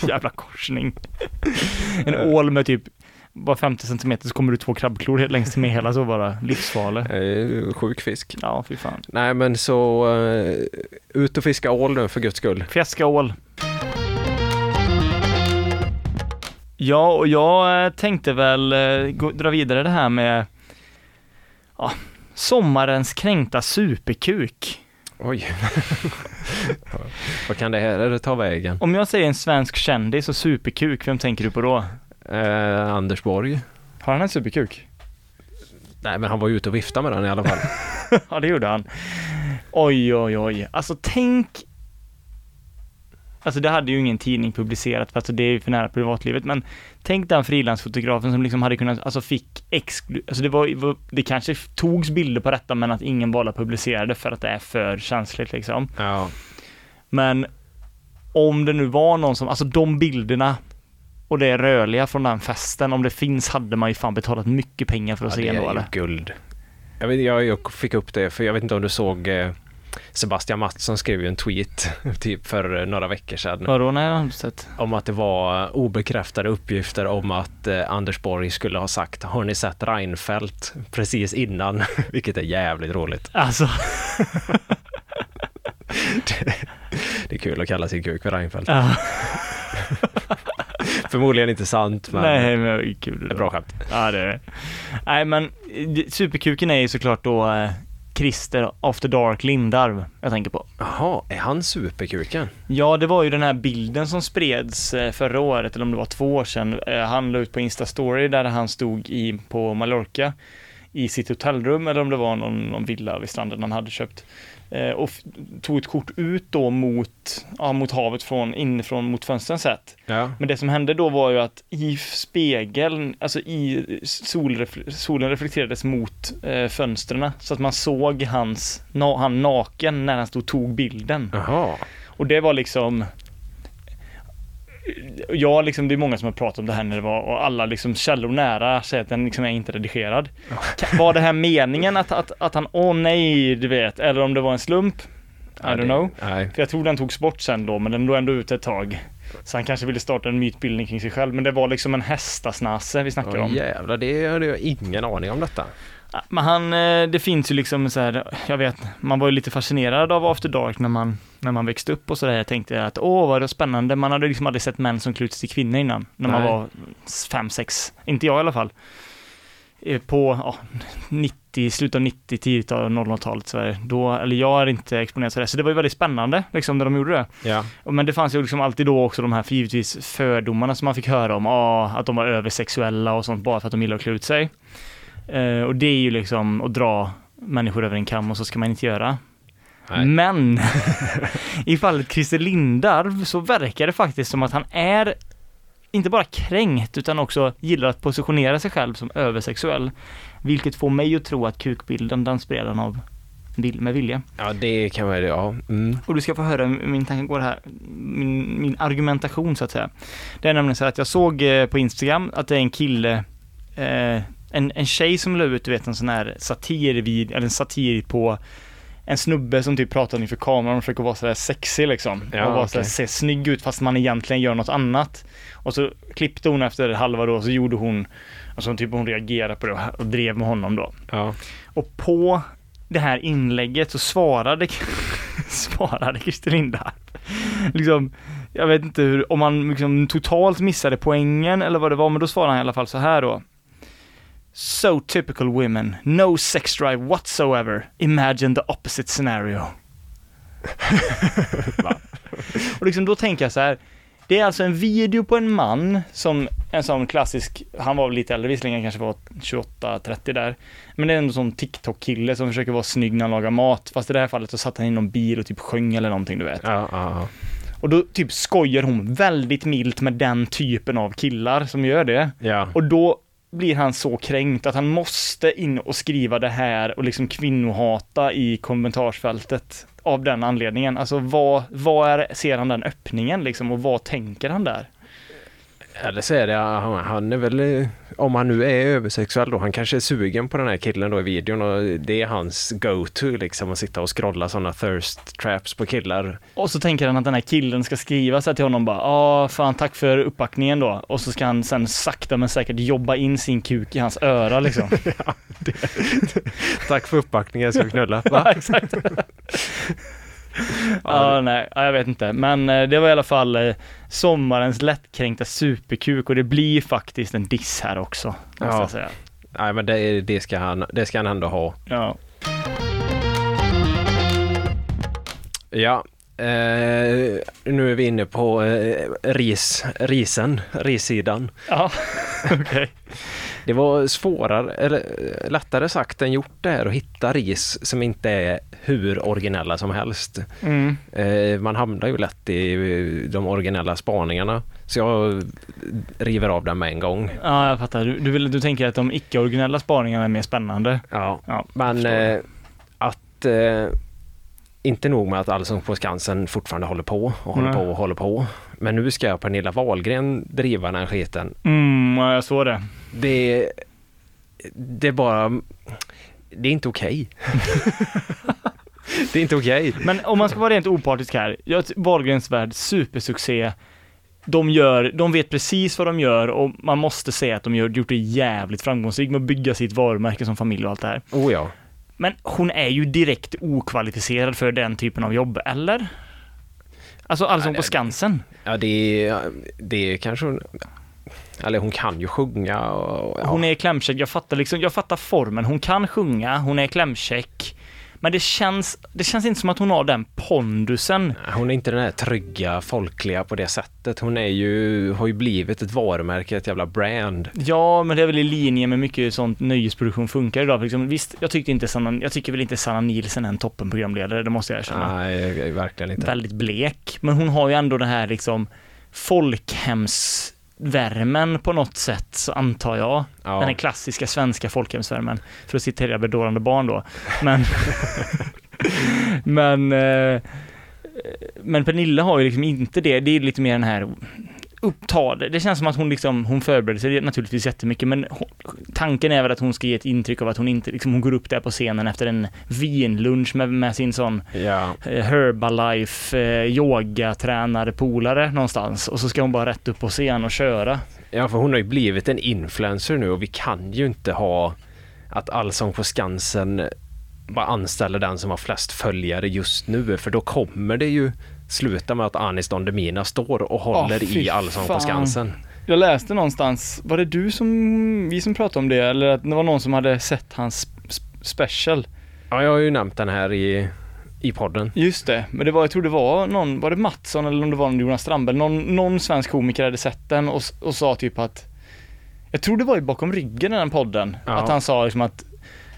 [LAUGHS] Jävla korsning. En ål med typ bara 50 centimeter så kommer du två krabbklor längs med hela så bara livsfarlig. Eh, Sjuk fisk. Ja, fy fan. Nej, men så eh, ut och fiska ål nu för guds skull. Fiska ål. Ja, och jag eh, tänkte väl eh, gå, dra vidare det här med ja, sommarens kränkta superkuk. Oj. [LAUGHS] Vad kan det här ta vägen? Om jag säger en svensk kändis och superkuk, vem tänker du på då? Eh, Anders Borg. Har han en superkuk? Nej, men han var ju ute och viftade med den i alla fall. [LAUGHS] ja, det gjorde han. Oj, oj, oj. Alltså tänk Alltså det hade ju ingen tidning publicerat för alltså det är ju för nära privatlivet men tänk den frilansfotografen som liksom hade kunnat, alltså fick exklu, alltså det var, det kanske togs bilder på detta men att ingen valde att publicera det för att det är för känsligt liksom. Ja. Men om det nu var någon som, alltså de bilderna och det rörliga från den festen, om det finns hade man ju fan betalat mycket pengar för att ja se det ändå är eller? ju guld. Jag, vet, jag, jag fick upp det, för jag vet inte om du såg eh, Sebastian Mattsson skrev ju en tweet [LAUGHS] typ för några veckor sedan Vadå, nej jag har inte sett. om att det var obekräftade uppgifter om att eh, Anders Borg skulle ha sagt har ni sett Reinfeldt precis innan, [LAUGHS] vilket är jävligt roligt. Alltså, [LAUGHS] Det är kul att kalla sin kuk för Reinfeldt. ja. Förmodligen inte sant, men nej men det är kul. bra skämt. Ja, det är det. Nej, men eh, superkuken är ju såklart då eh, Christer After Dark Lindarw jag tänker på. Jaha, är han superkuken? Ja, det var ju den här bilden som spreds eh, förra året, eller om det var två år sedan. Eh, Han la ut på Insta-story där han stod i, på Mallorca i sitt hotellrum, eller om det var någon, någon villa vid stranden han hade köpt. Eh, Och tog ett kort ut då mot, ja, mot havet från inifrån mot fönstren sett. Ja. Men det som hände då var ju att i spegeln, alltså i solref- solen reflekterades mot eh, fönstren så att man såg hans, na, han naken när han stod och tog bilden. Jaha. Och det var liksom Ja, liksom, det är många som har pratat om det här när det var och alla liksom källor nära säger att den liksom är inte redigerad. Var det här meningen att, att, att han, åh nej, du vet, eller om det var en slump? I don't know. Nej. För jag tror den togs bort sen då, men den låg ändå ute ett tag. Så han kanske ville starta en mytbildning kring sig själv, men det var liksom en hästasnasse vi snackade Åh, om. jävlar, det hade jag ingen aning om detta. Men han, eh, det finns ju liksom så här, jag vet, man var ju lite fascinerad av After Dark när man, när man växte upp och sådär. Jag tänkte att åh vad spännande, man hade liksom aldrig sett män som kluts till kvinnor innan, när man Nej. var fem sex inte jag i alla fall. Eh, På ja, 90, slutet av 90, tidigt av 00-talet så är då, eller jag är inte exponerad för det, så det var ju väldigt spännande liksom när de gjorde det. Ja. Men det fanns ju liksom alltid då också de här för givetvis fördomarna som man fick höra om, ah, att de var översexuella och sånt bara för att de gillar att klä ut sig. Eh, och det är ju liksom att dra människor över en kam och så ska man inte göra. Nej. Men [LAUGHS] i fallet Christer Lindarw så verkar det faktiskt som att han är inte bara kränkt utan också gillar att positionera sig själv som översexuell. Vilket får mig att tro att kukbilden den spred han av med vilja. ja, det kan vara det. Ja. Mm. Och du ska få höra min tanke går här, min, min argumentation så att säga. Det är nämligen så att jag såg eh, på Instagram att det är en kille, eh, en, en tjej som la ut, du vet en sån här satirvid, eller en satir på en snubbe som typ pratar inför kameran och försöker vara sådär sexig liksom. Ja, och vara sådär, se snygg ut fast man egentligen gör något annat. Och så klippte hon efter halva då, så gjorde hon, alltså typ hon reagerade på det och, och drev med honom då. Ja. Och på det här inlägget så svarade, [LAUGHS] svarade Christer Lindarp. Liksom, jag vet inte hur, om han liksom totalt missade poängen eller vad det var, men då svarade han i alla fall så här då. So typical women, no sex drive whatsoever. Imagine the opposite scenario. [LAUGHS] Och liksom då tänker jag så här, det är alltså en video på en man som en sån klassisk, han var lite äldre visserligen, kanske var 28-30 där. Men det är en sån TikTok-kille som försöker vara snygg när han lagar mat. Fast i det här fallet så satt han i någon bil och typ sjöng eller någonting du vet. Ja, ja, Och då typ skojar hon väldigt milt med den typen av killar som gör det. ja. Och då blir han så kränkt att han måste in och skriva det här och liksom kvinnohata i kommentarsfältet av den anledningen. Alltså vad, vad är, ser han den öppningen liksom och vad tänker han där? Eller så är det, han, är väl, om han nu är översexuell då, han kanske är sugen på den här killen då i videon och det är hans go-to liksom att sitta och scrolla sådana thirst traps på killar. Och så tänker han att den här killen ska skriva så här till honom bara, ja fan tack för uppbackningen då. Och så ska han sen sakta men säkert jobba in sin kuk i hans öra liksom. [LAUGHS] [LAUGHS] Tack för uppbackningen, jag ska knulla. [LAUGHS] ja, Va? exakt. [LAUGHS] ja, nej, ja, jag vet inte. Men eh, det var i alla fall eh, sommarens lättkränkta superkuk och det blir faktiskt en diss här också. Ja. säga. Nej men det, det, ska han, det ska han ändå ha. Ja. Ja, eh, nu är vi inne på eh, ris, risen, rissidan. Ja, [LAUGHS] okej. Det var svårare, eller lättare sagt än gjort det här att hitta ris som inte är hur originella som helst. Mm. Eh, man hamnar ju lätt i eh, de originella spaningarna. Så jag river av den med en gång. Ja, jag fattar. Du, du, vill, du tänker att de icke-originella spaningarna är mer spännande? Ja, Ja, men eh, att eh, inte nog med att Allsång på Skansen fortfarande håller på och håller Nej. på och håller på. Men nu ska Pernilla Wahlgren driva den här skiten. Mm, ja, jag såg det. Det, det är bara, det är inte okej. [LAUGHS] det är inte okej. Men om man ska vara rent opartisk här, Wahlgrens värld, supersuccé. De gör, de vet precis vad de gör och man måste säga att de gör, gjort det jävligt framgångsrikt med att bygga sitt varumärke som familj och allt det här. Oh ja. Men hon är ju direkt okvalificerad för den typen av jobb, eller? Alltså Allsång på Skansen. Ja, det, det är kanske hon, eller hon kan ju sjunga och, ja. Hon är klämkäck, jag fattar liksom, jag fattar formen. Hon kan sjunga, hon är klämkäck. Men det känns, det känns inte som att hon har den pondusen. Hon är inte den här trygga, folkliga på det sättet. Hon är ju, har ju blivit ett varumärke, ett jävla brand. Ja, men det är väl i linje med mycket sånt nöjesproduktion funkar idag. Liksom, visst, jag tyckte inte Sanna, jag tycker väl inte Sanna Nielsen är en toppenprogramledare, det måste jag erkänna. Nej, verkligen inte. Väldigt blek, men hon har ju ändå den här liksom folkhemsvärmen på något sätt, så antar jag. Ja. Den här klassiska svenska folkhemsvärmen, för att citera bedårande barn då. Men, [LAUGHS] men, eh, men Pernilla har ju liksom inte det, det är lite mer den här uppta det. Det känns som att hon liksom, hon förbereder sig naturligtvis jättemycket, men hon, tanken är väl att hon ska ge ett intryck av att hon inte, liksom hon går upp där på scenen efter en vinlunch med, med sin sån Ja, eh, Herbalife eh, yogatränare polare någonstans och så ska hon bara rätt upp på scen och köra. ja, för hon har ju blivit en influencer nu och vi kan ju inte ha att Allsång på Skansen bara anställer den som har flest följare just nu, för då kommer det ju sluta med att Anis Don Demina står och håller fy i Allsång på. Skansen. Jag läste någonstans, var det du som, vi som pratade om det, eller att det var någon som hade sett hans sp- special? Ja, jag har ju nämnt den här i, i podden. Just det, men det var, jag tror det var någon, var det Mattsson eller om det var någon Jonas Strandberg, någon, någon svensk komiker hade sett den och, och sa typ att, jag tror det var ju bakom ryggen i den podden, Ja. att han sa liksom att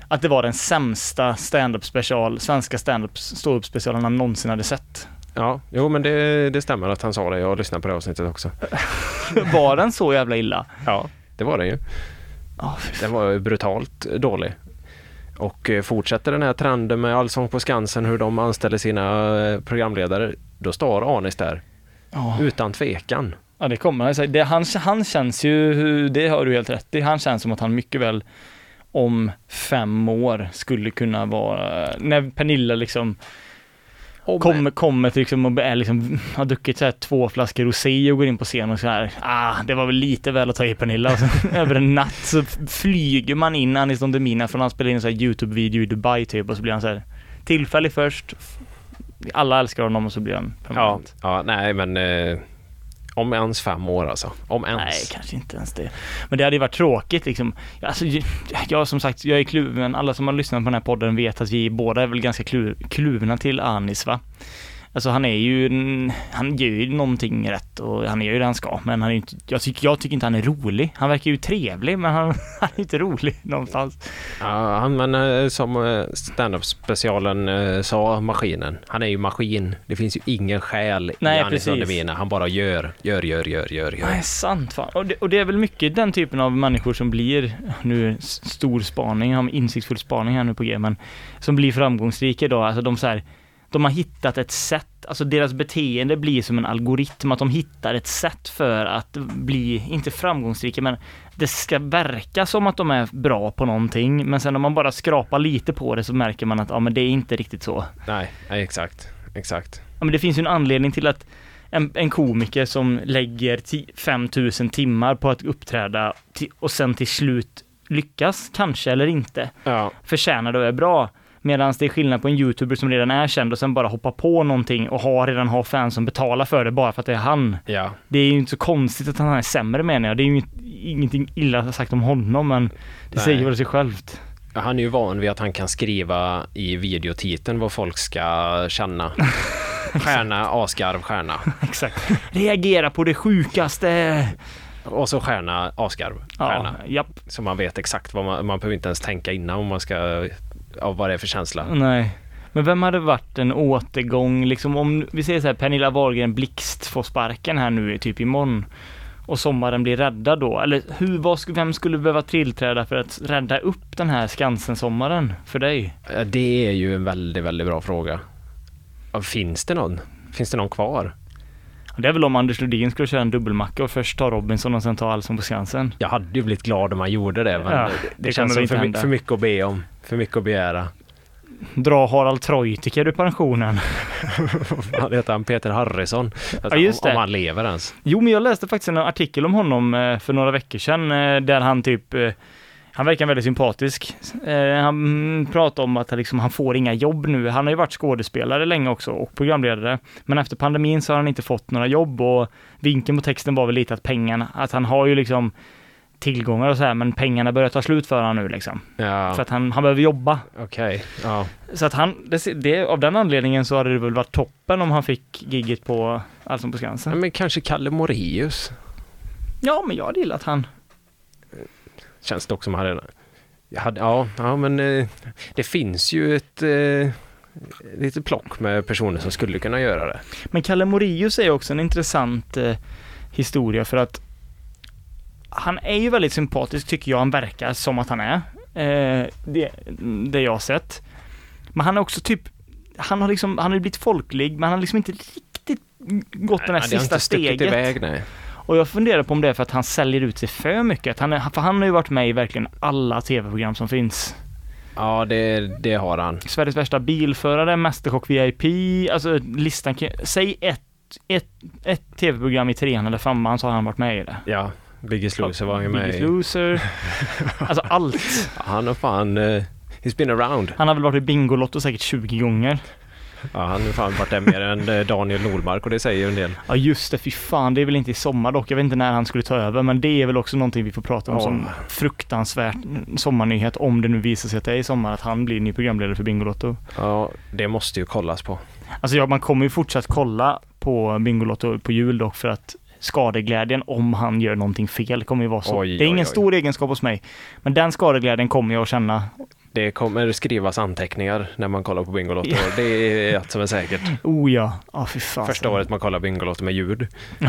att det var den sämsta stand-up special, svenska stand-up stå-up specialen han någonsin hade sett. Ja, jo men det, det stämmer att han sa det. Jag har lyssnat på det avsnittet också. [LAUGHS] Var den så jävla illa? Ja, det var den ju. Fan. Den var brutalt dålig. Och eh, fortsätter den här trenden med Allsång på Skansen, hur de anställer sina eh, programledare, då står Anis där. Ja. Utan tvekan. Ja det kommer. Alltså, det, han, han känns ju, det har du helt rätt i, han känns som att han mycket väl om fem år skulle kunna vara, när Pernilla liksom kommer, kommer till liksom och är liksom, har druckit så här två flaskor rosé och går in på scen och så här, ah, det var väl lite väl att ta i Pernilla. Och så, [LAUGHS] över en natt så flyger man in Anis Don Demina från han spelar in en sån här YouTube-video i Dubai typ och så blir han så här tillfällig först. Alla älskar honom och så blir han Ja, permanent. ja, nej men eh, om ens fem år alltså. Om ens. Nej, kanske inte ens det. Men det hade ju varit tråkigt liksom. Alltså, jag, som sagt, jag är kluven. Alla som har lyssnat på den här podden vet att vi båda är väl ganska klu, kluvna till Anis va? Alltså han är ju, han gör ju någonting rätt och han gör ju det han ska. Men han är ju inte, jag tycker, jag tycker inte han är rolig. Han verkar ju trevlig men han, [LAUGHS] han är inte rolig någonstans. Ja, han, men eh, som eh, stand-up specialen eh, sa, maskinen. Han är ju maskin. Det finns ju ingen själ Nej, i Anis. Demina. Han bara gör, gör, gör, gör, gör, gör. Nej, sant fan. Och det, och det är väl mycket den typen av människor som blir, nu stor spaning, insiktsfull spaning här nu på G, men som blir framgångsrika idag, alltså de så här, de har hittat ett sätt, alltså deras beteende blir som en algoritm, att de hittar ett sätt för att bli, inte framgångsrika, men det ska verka som att de är bra på någonting, men sen om man bara skrapar lite på det så märker man att ja, men det är inte riktigt så. Nej, nej, exakt. Exakt. Ja, men det finns ju en anledning till att en, en komiker som lägger ti- 5000 timmar på att uppträda och sen till slut lyckas, kanske eller inte, Ja, förtjänar det och är bra. Medan det är skillnad på en youtuber som redan är känd och sen bara hoppar på någonting och har, redan har fans som betalar för det bara för att det är han. ja. Det är ju inte så konstigt att han är sämre menar jag. Det är ju ingenting illa sagt om honom men det Nej. säger väl sig självt. Han är ju van vid att han kan skriva i videotiteln vad folk ska känna. [LAUGHS] Stjärna, asgarv, stjärna. [LAUGHS] Exakt. Reagera på det sjukaste. Och så stjärna, asgarv, Ja, stjärna. japp. Så man vet exakt vad man, man behöver inte ens tänka innan om man ska, ja, vad det är för känsla. Nej. Men vem hade varit en återgång, liksom om vi säger så här, Pernilla Wahlgren Blixt får sparken här nu typ imorgon och sommaren blir räddad då, eller hur, vad, vem skulle behöva tillträda för att rädda upp den här Skansen-sommaren för dig? Det är ju en väldigt, väldigt bra fråga. Finns det någon? Finns det någon kvar? Det är väl om Anders Lundin skulle köra en dubbelmacka och först ta Robinson och sen ta Allsång på Skansen. Jag hade ju blivit glad om man gjorde det, men Ja, det, det det, känns som för, för mycket att be om. För mycket att begära. Dra Harald Treutiger ur pensionen. [LAUGHS] Vad heter han? Peter Harrison? Ja, just det. om han lever ens. Jo, men jag läste faktiskt en artikel om honom eh, för några veckor sedan eh, där han typ eh, han verkar väldigt sympatisk. Han pratar om att han liksom, han får inga jobb nu. Han har ju varit skådespelare länge också och programledare. Men efter pandemin så har han inte fått några jobb och vinkeln på texten var väl lite att pengarna, att han har ju liksom tillgångar och så här, men pengarna börjar ta slut för honom nu liksom. Ja, För att han, han behöver jobba. okej. Ja. Så att han, det, det, av den anledningen så hade det väl varit toppen om han fick gigget på Allsång på Ja, Skansen. Men kanske Kalle Moraeus. Ja, men jag hade gillat han. Känns dock som han hade... Ja, ja, men eh, det finns ju ett eh, lite plock med personer som skulle kunna göra det. Men Kalle Moraeus är också en intressant eh, historia för att han är ju väldigt sympatisk tycker jag, han verkar som att han är. Eh, det, det jag har sett. Men han är också typ, han har liksom, han har blivit folklig, men han har liksom inte riktigt gått här Nej, det har sista steget. iväg, nej. Och jag funderar på om det är för att han säljer ut sig för mycket. Han är, för han har ju varit med i verkligen alla tv-program som finns. Ja, det, det har han. Sveriges värsta bilförare, Mästerkock VIP, alltså listan kan, Säg ett, ett, ett tv-program i trean eller femman så har han varit med i det. Ja, Biggest Loser var ju med Biggest. Loser, [LAUGHS] alltså allt. Han har fan... Uh, he's been around. Han har väl varit i Bingolotto säkert 20 gånger. Ja, han har fan varit där mer än eh, Daniel Nordmark och det säger ju en del. Ja just det, fy fan, det är väl inte i sommar dock. Jag vet inte när han skulle ta över, men det är väl också någonting vi får prata om Ja. som fruktansvärt sommarnyhet om det nu visar sig att det är i sommar att han blir ny programledare för Bingolotto. Ja, det måste ju kollas på. Alltså ja, man kommer ju fortsatt kolla på Bingolotto på jul dock för att skadeglädjen om han gör någonting fel kommer ju vara så. Oj, det är ingen oj, stor egenskap hos mig. Men den skadeglädjen kommer jag att känna. Det kommer skrivas anteckningar när man kollar på Bingolotto. Ja. Det är ett som är säkert. Oh ja, ja fy fan. Första året man kollar Bingolotto med ljud. [LAUGHS]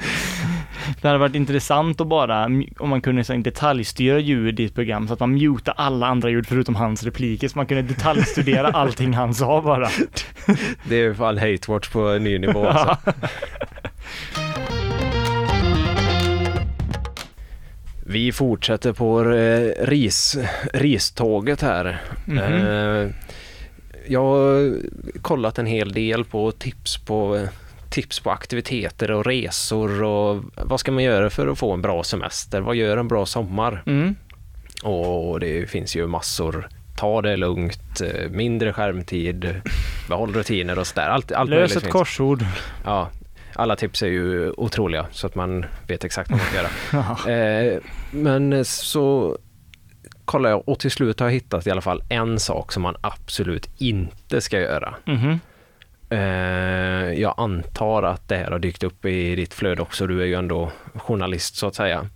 [LAUGHS] Det hade varit intressant att bara, om man kunde här, detaljstyra ljud i ett program så att man mutar alla andra ljud förutom hans repliker så man kunde detaljstudera [LAUGHS] allting han sa bara. Det är fan hate watch på en ny nivå alltså. Vi fortsätter på eh, ris, riståget här. Mhm. Eh, jag har kollat en hel del på tips på tips på aktiviteter och resor och vad ska man göra för att få en bra semester? Vad gör en bra sommar? Mm. Och det finns ju massor. Ta det lugnt, eh, mindre skärmtid, [LAUGHS] behåll rutiner och sådär. Allt, allt Lös ett finns. korsord. Ja, alla tips är ju otroliga så att man vet exakt vad man ska göra. [LAUGHS] Eh, men så kollar jag och till slut har jag hittat i alla fall en sak som man absolut inte ska göra. Mhm. Eh, jag antar att det här har dykt upp i ditt flöde också, du är ju ändå journalist så att säga.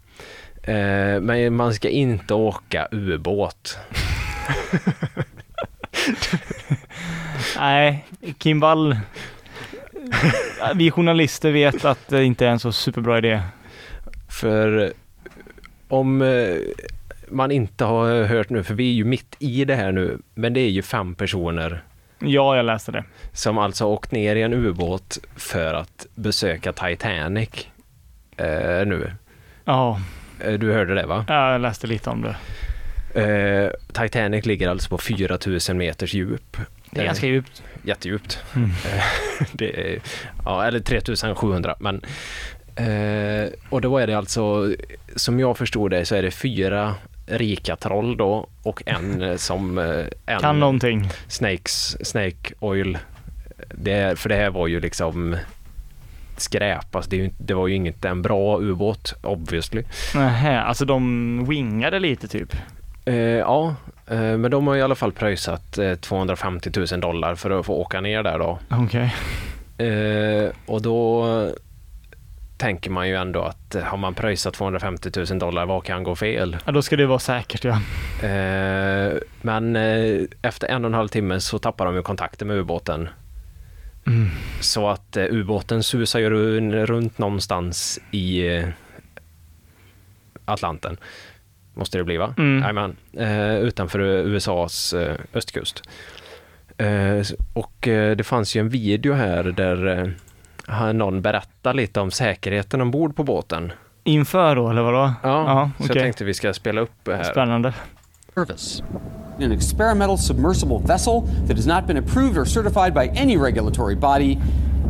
Eh, men man ska inte åka ubåt. [LAUGHS] Nej, Kim Wall. Vi journalister vet att det inte är en så superbra idé. För om eh, man inte har hört nu, för vi är ju mitt i det här nu, men det är ju fem personer Ja, jag läste det. som alltså åkt ner i en ubåt för att besöka Titanic eh, nu. Ja, Eh, Du hörde det va? jag läste lite om det. Eh, Titanic ligger alltså på 4000 meters djup. Det är Eh, ganska djupt. Jättedjupt. Mm. Eh, [LAUGHS] det är, ja, eller 3700 men eh, och då är det alltså, som jag förstod det så är det fyra rika troll då och en [LAUGHS] som eh, en Kan någonting. Snakes, Snake Oil. Det, för det här var ju liksom skräp, alltså det, inte- det var ju inget en bra ubåt obviously. Nähä, alltså de wingade lite typ. Eh, ja, eh, men de har i alla fall pröjsat eh, 250 000 dollar för att få åka ner där då. Okej. Eh, och då tänker man ju ändå att eh, har man pröjsat 250 000 dollar, vad kan gå fel? Ja, då ska det vara säkert ja. Eh, men eh, efter en och en halv timme så tappar de ju kontakten med ubåten. Mm. Så att ubåten susar ju run- runt någonstans i Atlanten. Måste det bli va? Mm. Eh, utanför USAs östkust. Eh, och det fanns ju en video här där någon berättar lite om säkerheten ombord på båten. Inför då, eller vadå? Ja, så okej. jag tänkte vi ska spela upp det här. Spännande. service. An experimental submersible vessel that has not been approved or certified by any regulatory body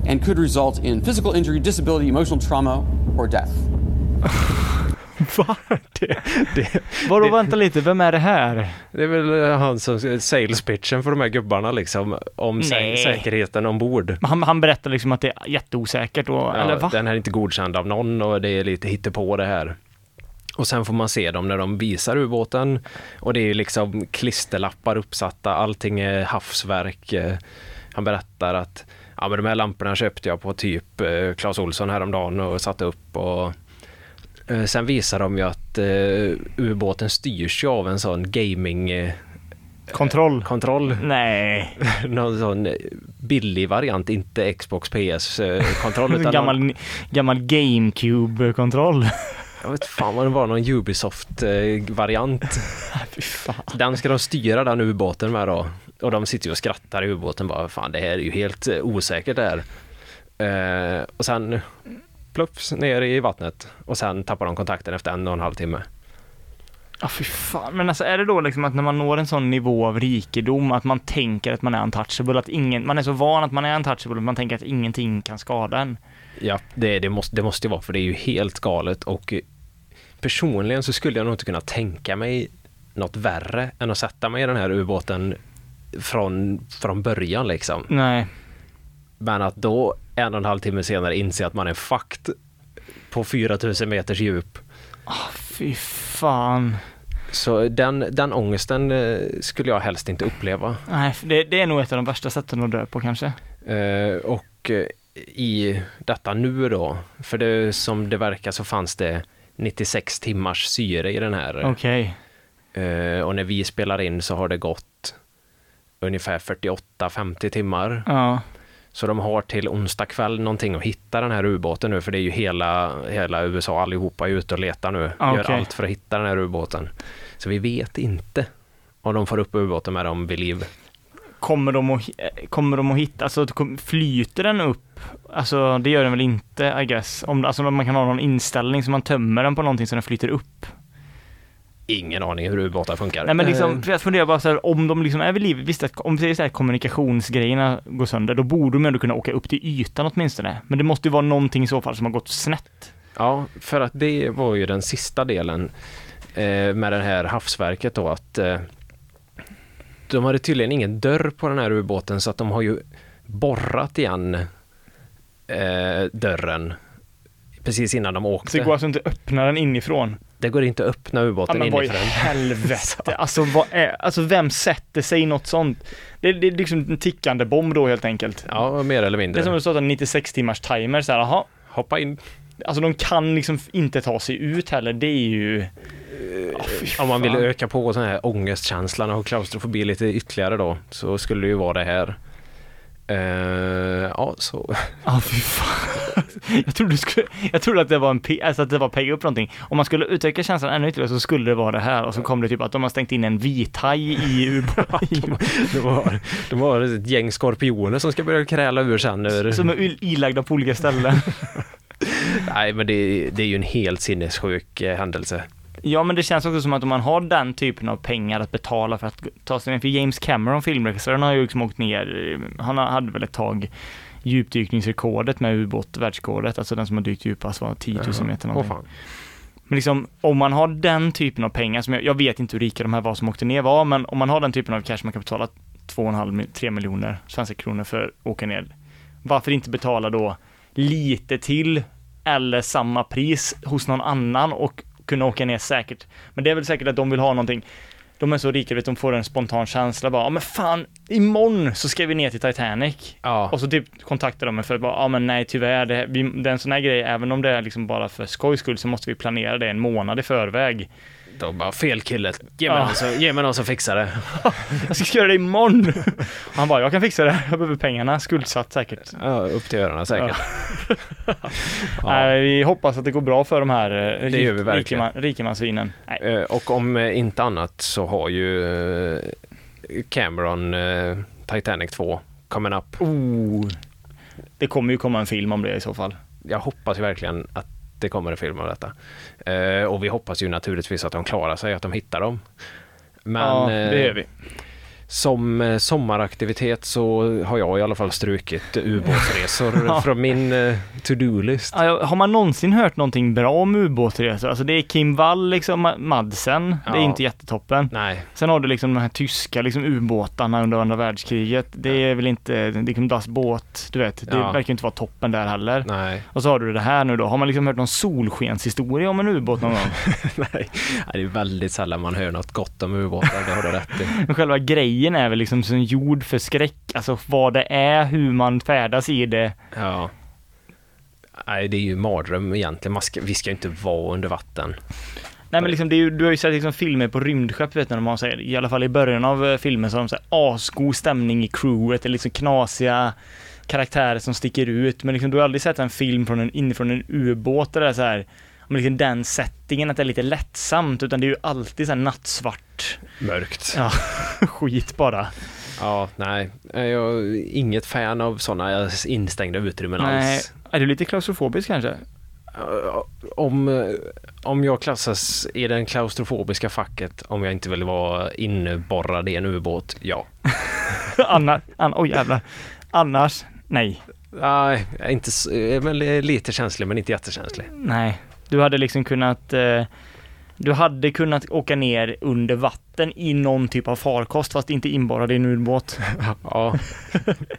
and could result in physical injury, disability, emotional trauma, or death. [LAUGHS] [LAUGHS] Va? Det, det, vadå, vänta lite, vem är det här? Det är väl eh, han som sales pitchen för de här gubbarna liksom om sä- säkerheten ombord. Han, han berättar liksom att det är jätteosäkert och, eller Ja, va? den här är inte godkänd av någon och det är lite hittepå det här. Och sen får man se dem när de visar ubåten och det är liksom klisterlappar uppsatta, allting är havsverk. Eh, Han berättar att ja, men de här lamporna köpte jag på typ eh, Clas Olsson häromdagen och satte upp och sen visar de ju att eh, ubåten styrs ju av en sån gaming eh, Kontroll? kontroll. Nej. [LAUGHS] Någon sån eh, billig variant, inte Xbox PS-kontroll. En [LAUGHS] gammal, gammal GameCube-kontroll. [LAUGHS] Jag vet fan vad det var, någon Ubisoft-variant. Den ska de styra den ubåten med då. Och de sitter ju och skrattar i ubåten bara, fan det här är ju helt eh, osäkert det här. Eh, och sen plupps ner i vattnet och sen tappar de kontakten efter en och en halv timme. Ja, fy fan. Men alltså är det då liksom att när man når en sån nivå av rikedom att man tänker att man är untouchable, att ingen, man är så van att man är untouchable att man tänker att ingenting kan skada en. Ja, det, det, måste, det måste ju vara för det är ju helt galet och eh, personligen så skulle jag nog inte kunna tänka mig något värre än att sätta mig i den här ubåten från, från början liksom. Nej. Men att då en och en halv timme senare inse att man är fucked på 4000 meters djup. Fy fan. Så den, den ångesten eh, skulle jag helst inte uppleva. Nej, det, det är nog ett av de värsta sätten att dö på kanske. Eh, och eh, i detta nu då, för det som det verkar så fanns det 96 timmars syre i den här. Okej. Eh, och när vi spelar in så har det gått ungefär 48-50 timmar. Ja. Så de har till onsdag kväll någonting att hitta den här ubåten nu, för det är ju hela, hela USA allihopa är ute och letar nu. Ah, Gör allt för att hitta den här ubåten. Så vi vet inte om de får upp ubåten med dem vid liv. Kommer de att, eh, kommer de att hitta, alltså flyter den upp? Alltså det gör den väl inte I guess? Om, alltså man kan ha någon inställning så man tömmer den på någonting så den flyter upp. Ingen aning hur ubåtar funkar. Nej men liksom, Eh, för jag funderar bara så här, om de liksom är vid liv, visst att om det är så här kommunikationsgrejerna går sönder, då borde de ändå kunna åka upp till ytan åtminstone. Men det måste ju vara någonting i så fall som har gått snett. Ja, för att det var ju den sista delen eh, med det här havsverket då att eh, de hade tydligen ingen dörr på den här ubåten så att de har ju borrat igen eh, dörren precis innan de Så det åkte. går alltså inte att öppna den inifrån. Det går inte att öppna Ja ubåten men vad i inifrån. helvete, [LAUGHS] alltså vad är, alltså vem sätter sig i något sånt? Det, det är liksom en tickande bomb då helt enkelt. Ja, mer eller Det mindre. är som att starta en 96 timmars timer så här, jaha. Hoppa in. Alltså de kan liksom inte ta sig ut heller, det är ju... Fy Om man vill öka på sån här ångestkänslan och klaustrofobi lite ytterligare då så skulle det ju vara det här. Eh, ja, så Ja, fy fan. Jag trodde, skulle, jag trodde att det var en P, alltså att det var pegga upp någonting. Om man skulle utöka känslan ännu ytterligare så skulle det vara det här och så kom det typ att de har stängt in en vithaj i [LAUGHS] ubåten. det var, det var ett gäng skorpioner som ska börja kräla ur sen. Ur, som är ilagda på olika ställen. [LAUGHS] Nej, men det, det är ju en helt sinnessjuk eh, händelse. Ja, men det känns också som att om man har den typen av pengar att betala för att ta sig ner, för James Cameron, filmregissören, har ju liksom åkt ner, han hade väl ett tag djupdykningsrekordet med ubåt, världsrekordet, alltså den som har dykt djupast var 10 000 meter någonting. fan. Men liksom, om man har den typen av pengar, som jag, jag vet inte hur rika de här var som åkte ner var, men om man har den typen av cash man kan betala 2,5-3 miljoner svenska kronor för att åka ner. Varför inte betala då lite till eller samma pris hos någon annan och kunna åka ner säkert. Men det är väl säkert att de vill ha någonting. De är så rika, vet de får en spontan känsla bara, ja men fan, imorgon så ska vi ner till Titanic. Ja, Och så typ kontaktar de mig för att bara, ja men nej tyvärr, det, vi, det är en sån här grej, även om det är liksom bara för skojs skull så måste vi planera det en månad i förväg. Då bara fel kille. Ge mig, Ja. någon, som, ge mig någon som fixar det. [LAUGHS] Jag ska göra det imorgon! Och han bara, jag kan fixa det, jag behöver pengarna, skuldsatt säkert. Ja, upp till öronen säkert. Ja. [LAUGHS] Nej, vi hoppas att det går bra för de här eh, Det gör vi verkligen. rikeman, rikemansvinen. Nej. Eh, Och om eh, inte annat så har ju Cameron Titanic 2 coming up. Oh. Det kommer ju komma en film om det i så fall. Jag hoppas verkligen att det kommer en film av detta. Eh, Och vi hoppas ju naturligtvis att de klarar sig, att de hittar dem. Men ja, eh, det gör vi. Som eh, sommaraktivitet så har jag i alla fall strukit ubåtsresor [LAUGHS] Ja. från min eh, to-do-list. Ja, Har man någonsin hört någonting bra om ubåtsresor? Alltså det är Kim Wall, liksom Ma- Madsen, det är Ja. inte jättetoppen. Nej, Sen har du liksom de här tyska liksom ubåtarna under andra världskriget. Det är väl inte, liksom Das båt, du vet. Det Ja. verkar inte vara toppen där heller. nej, Och så har du det här nu då. Har man liksom hört någon solskenshistoria om en ubåt någon gång? [LAUGHS] nej. Det är väldigt sällan man hör något gott om ubåtar, det har du rätt i. [LAUGHS] Själva grejen är väl liksom som gjord för skräck. Alltså vad det är, hur man färdas i det. Ja. Nej, det är ju mardröm egentligen. Man ska, vi ska ju inte vara under vatten. Nej men liksom, det är ju, du har ju sett liksom filmer på rymdskepp vet du, när så här, i alla fall i början av eh, filmen så har de så här asgod stämning i crewet, det är liksom knasiga karaktärer som sticker ut, men liksom du har aldrig sett en film från en, inifrån en ubåt där det är så här, men liksom den settingen att det är lite lättsamt, utan det är ju alltid så här nattsvart Mörkt. Ja. [LAUGHS] skit bara. Ja, nej. Jag är inget fan av sådana instängda utrymmen Nej, alls. är du lite klaustrofobisk kanske? Eh, Om, eh, om jag klassas i den klaustrofobiska facket om jag inte vill vara inborrad i en ubåt, ja. [LAUGHS] Anna, Anna, oj jävlar. Annars, nej. Nej, inte, är väl lite känslig men inte jättekänslig. Nej, du hade liksom kunnat eh, du hade kunnat åka ner under vatten i någon typ av farkost fast inte inborrad i en ubåt. [LAUGHS] Ja,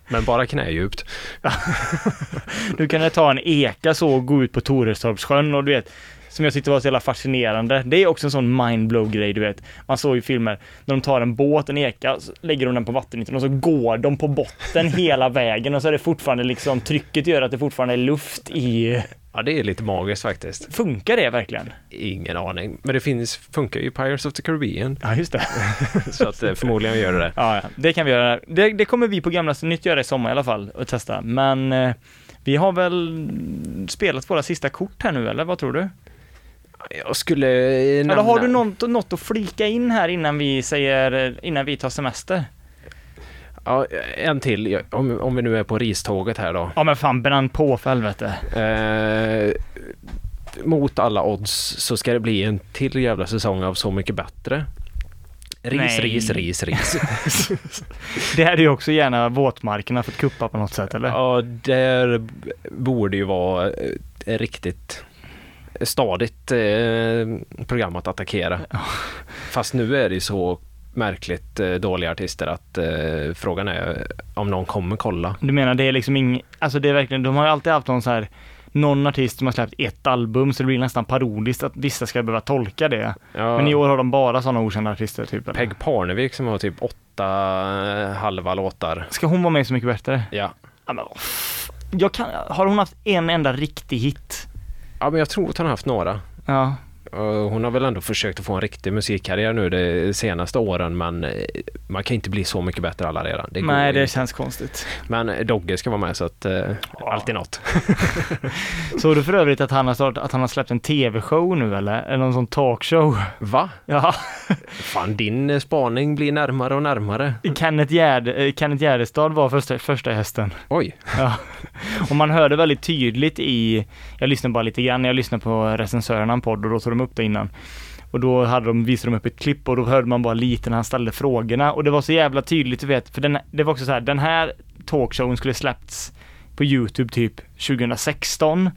men bara knädjupt. [LAUGHS] Du kunde ta en eka så och gå ut på Torestorpssjön och du vet som jag tyckte var så jävla fascinerande. Det är också en sån mindblow grej du vet. Man såg ju filmer när de tar en båt, en eka, så lägger de den på vattenytan och så går de på botten hela vägen och så är det fortfarande liksom trycket gör att det fortfarande är luft i. Ja, det är lite magiskt faktiskt. Funkar det verkligen? Ingen aning. Men det finns, funkar ju Pirates of the Caribbean. Ja, just det. [LAUGHS] Så att eh, förmodligen gör det det. Ja, ja, det kan vi göra. Det, det kommer vi på Gamla Nytt göra i sommar i alla fall och testa. Men eh, vi har väl spelat våra sista kort här nu, eller vad tror du? Jag skulle nämna... Eller har du något, något att flika in här innan vi säger, innan vi tar semester? Ja, en till. Om, om vi nu är på riståget här då. Ja men fan, bränn på för helvete. Eh, mot alla odds så ska det bli en till jävla säsong av Så mycket bättre. Ris, Nej. ris, ris, ris. [LAUGHS] Det hade ju också gärna våtmarkerna fått kuppa på något sätt eller? ja, där borde ju vara eh, riktigt stadigt eh, program att attackera. Fast nu är det ju så märkligt eh, dåliga artister att eh, frågan är om någon kommer kolla. Du menar det är liksom ing, alltså det är verkligen, de har ju alltid haft någon så här någon artist som har släppt ett album så det blir nästan parodiskt att vissa ska behöva tolka det. Ja, Men i år har de bara sådana okända artister typ. Eller? Peg Parnevik som har typ åtta eh, halva låtar. Ska hon vara med Så mycket bättre? Ja. Ja, men, jag kan, har hon haft en enda riktig hit? ja, men jag tror att hon har haft några. Ja, Hon har väl ändå försökt att få en riktig musikkarriär nu de senaste åren men eh, man kan inte bli så mycket bättre alla redan. Det nej det känns konstigt. Men Dogge ska vara med så att eh, alltid något. [LAUGHS] Såg du för övrigt att han har, startat, att han har släppt en tv-show nu eller? Eller någon sån talkshow? Va? Ja, Fan din eh, spaning blir närmare och närmare. Kenneth, Gärd, eh, Kenneth Gärdestad var första, första hästen. Oj. Ja. Och man hörde väldigt tydligt i, jag lyssnade bara lite grann, jag lyssnade på recensörerna en podd och då tog de upp det innan. Och då hade de, visade de upp ett klipp och då hörde man bara lite när han ställde frågorna och det var så jävla tydligt, du vet, för den, det var också så här, den här talkshowen skulle släppts på Youtube typ 2016.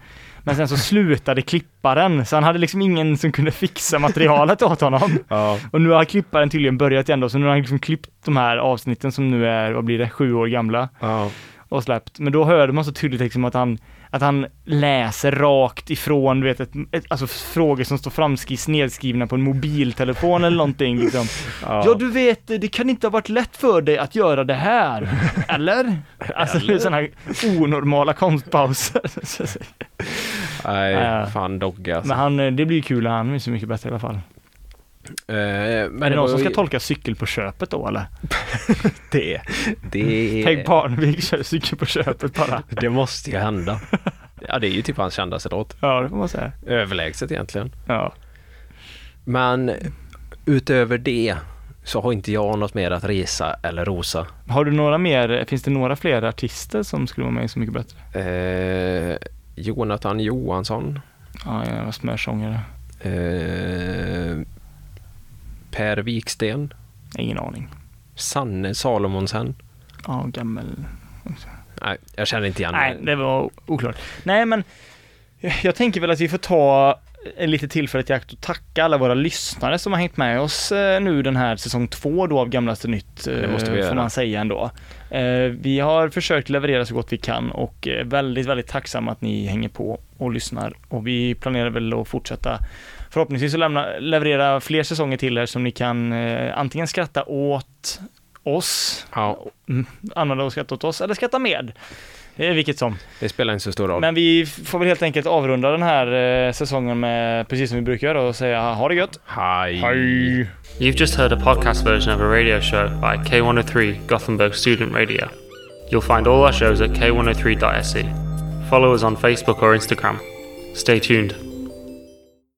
Men sen så [LAUGHS] slutade klipparen, så han hade liksom ingen som kunde fixa materialet åt honom. [LAUGHS] Ja. Och nu har klipparen tydligen börjat igen då, så nu har han liksom klippt de här avsnitten som nu är, vad blir det, sju år gamla ja. och släppt. Men då hörde man så tydligt liksom att han, att han läser rakt ifrån, du vet, ett, ett, alltså frågor som står framskri- nedskrivna på en mobiltelefon eller någonting liksom. [LAUGHS] Ja. du vet, det kan inte ha varit lätt för dig att göra det här. [LAUGHS] Eller? Alltså är sådana här onormala konstpauser. Nej, Ja. fan Dogge alltså. Men han, eh, det blir ju kul, han är så mycket bättre i alla fall. Eh, men är det någon som ska tolka cykel på köpet då eller? [LAUGHS] det? Det, Peg Parnevik kör cykel på köpet bara. [LAUGHS] det måste ju hända. Ja, det är ju typ hans kändaste låt. Ja, det får man säga. Överlägset egentligen. Ja. Men utöver det så har inte jag något mer att resa eller rosa. Har du några mer, finns det några fler artister som skulle vara med i Så mycket bättre? Eh, Jonathan Johansson. Ja, jag var smörsångare. Eh, per Viksten. Ingen aning. Sanne Salomonsen. Ja, gammal. Nej, jag känner inte igen Nej, det var oklart. Nej, men jag- tänker väl att vi får ta en lite tillfället i akt och tacka alla våra lyssnare som har hängt med oss eh, nu den här säsong två då av Gamlaste Nytt, eh, Det måste vi får göra. man säga ändå. Eh, Vi har försökt leverera så gott vi kan och är väldigt, väldigt tacksamma att ni hänger på och lyssnar och vi planerar väl att fortsätta förhoppningsvis att lämna, leverera fler säsonger till er som ni kan eh, antingen skratta åt oss, Ja, mm, använda och skratta åt oss eller skratta med. Eh, Vilket som. det spelar inte så stor roll. Men vi får väl helt enkelt avrunda den här eh, säsongen med precis som vi brukar göra och säga ha det gött. Hej! Hej! You've just heard a podcast version of a radio show by K103 Gothenburg Student Radio. You'll find all our shows at k103.se. Follow us on Facebook or Instagram. Stay tuned.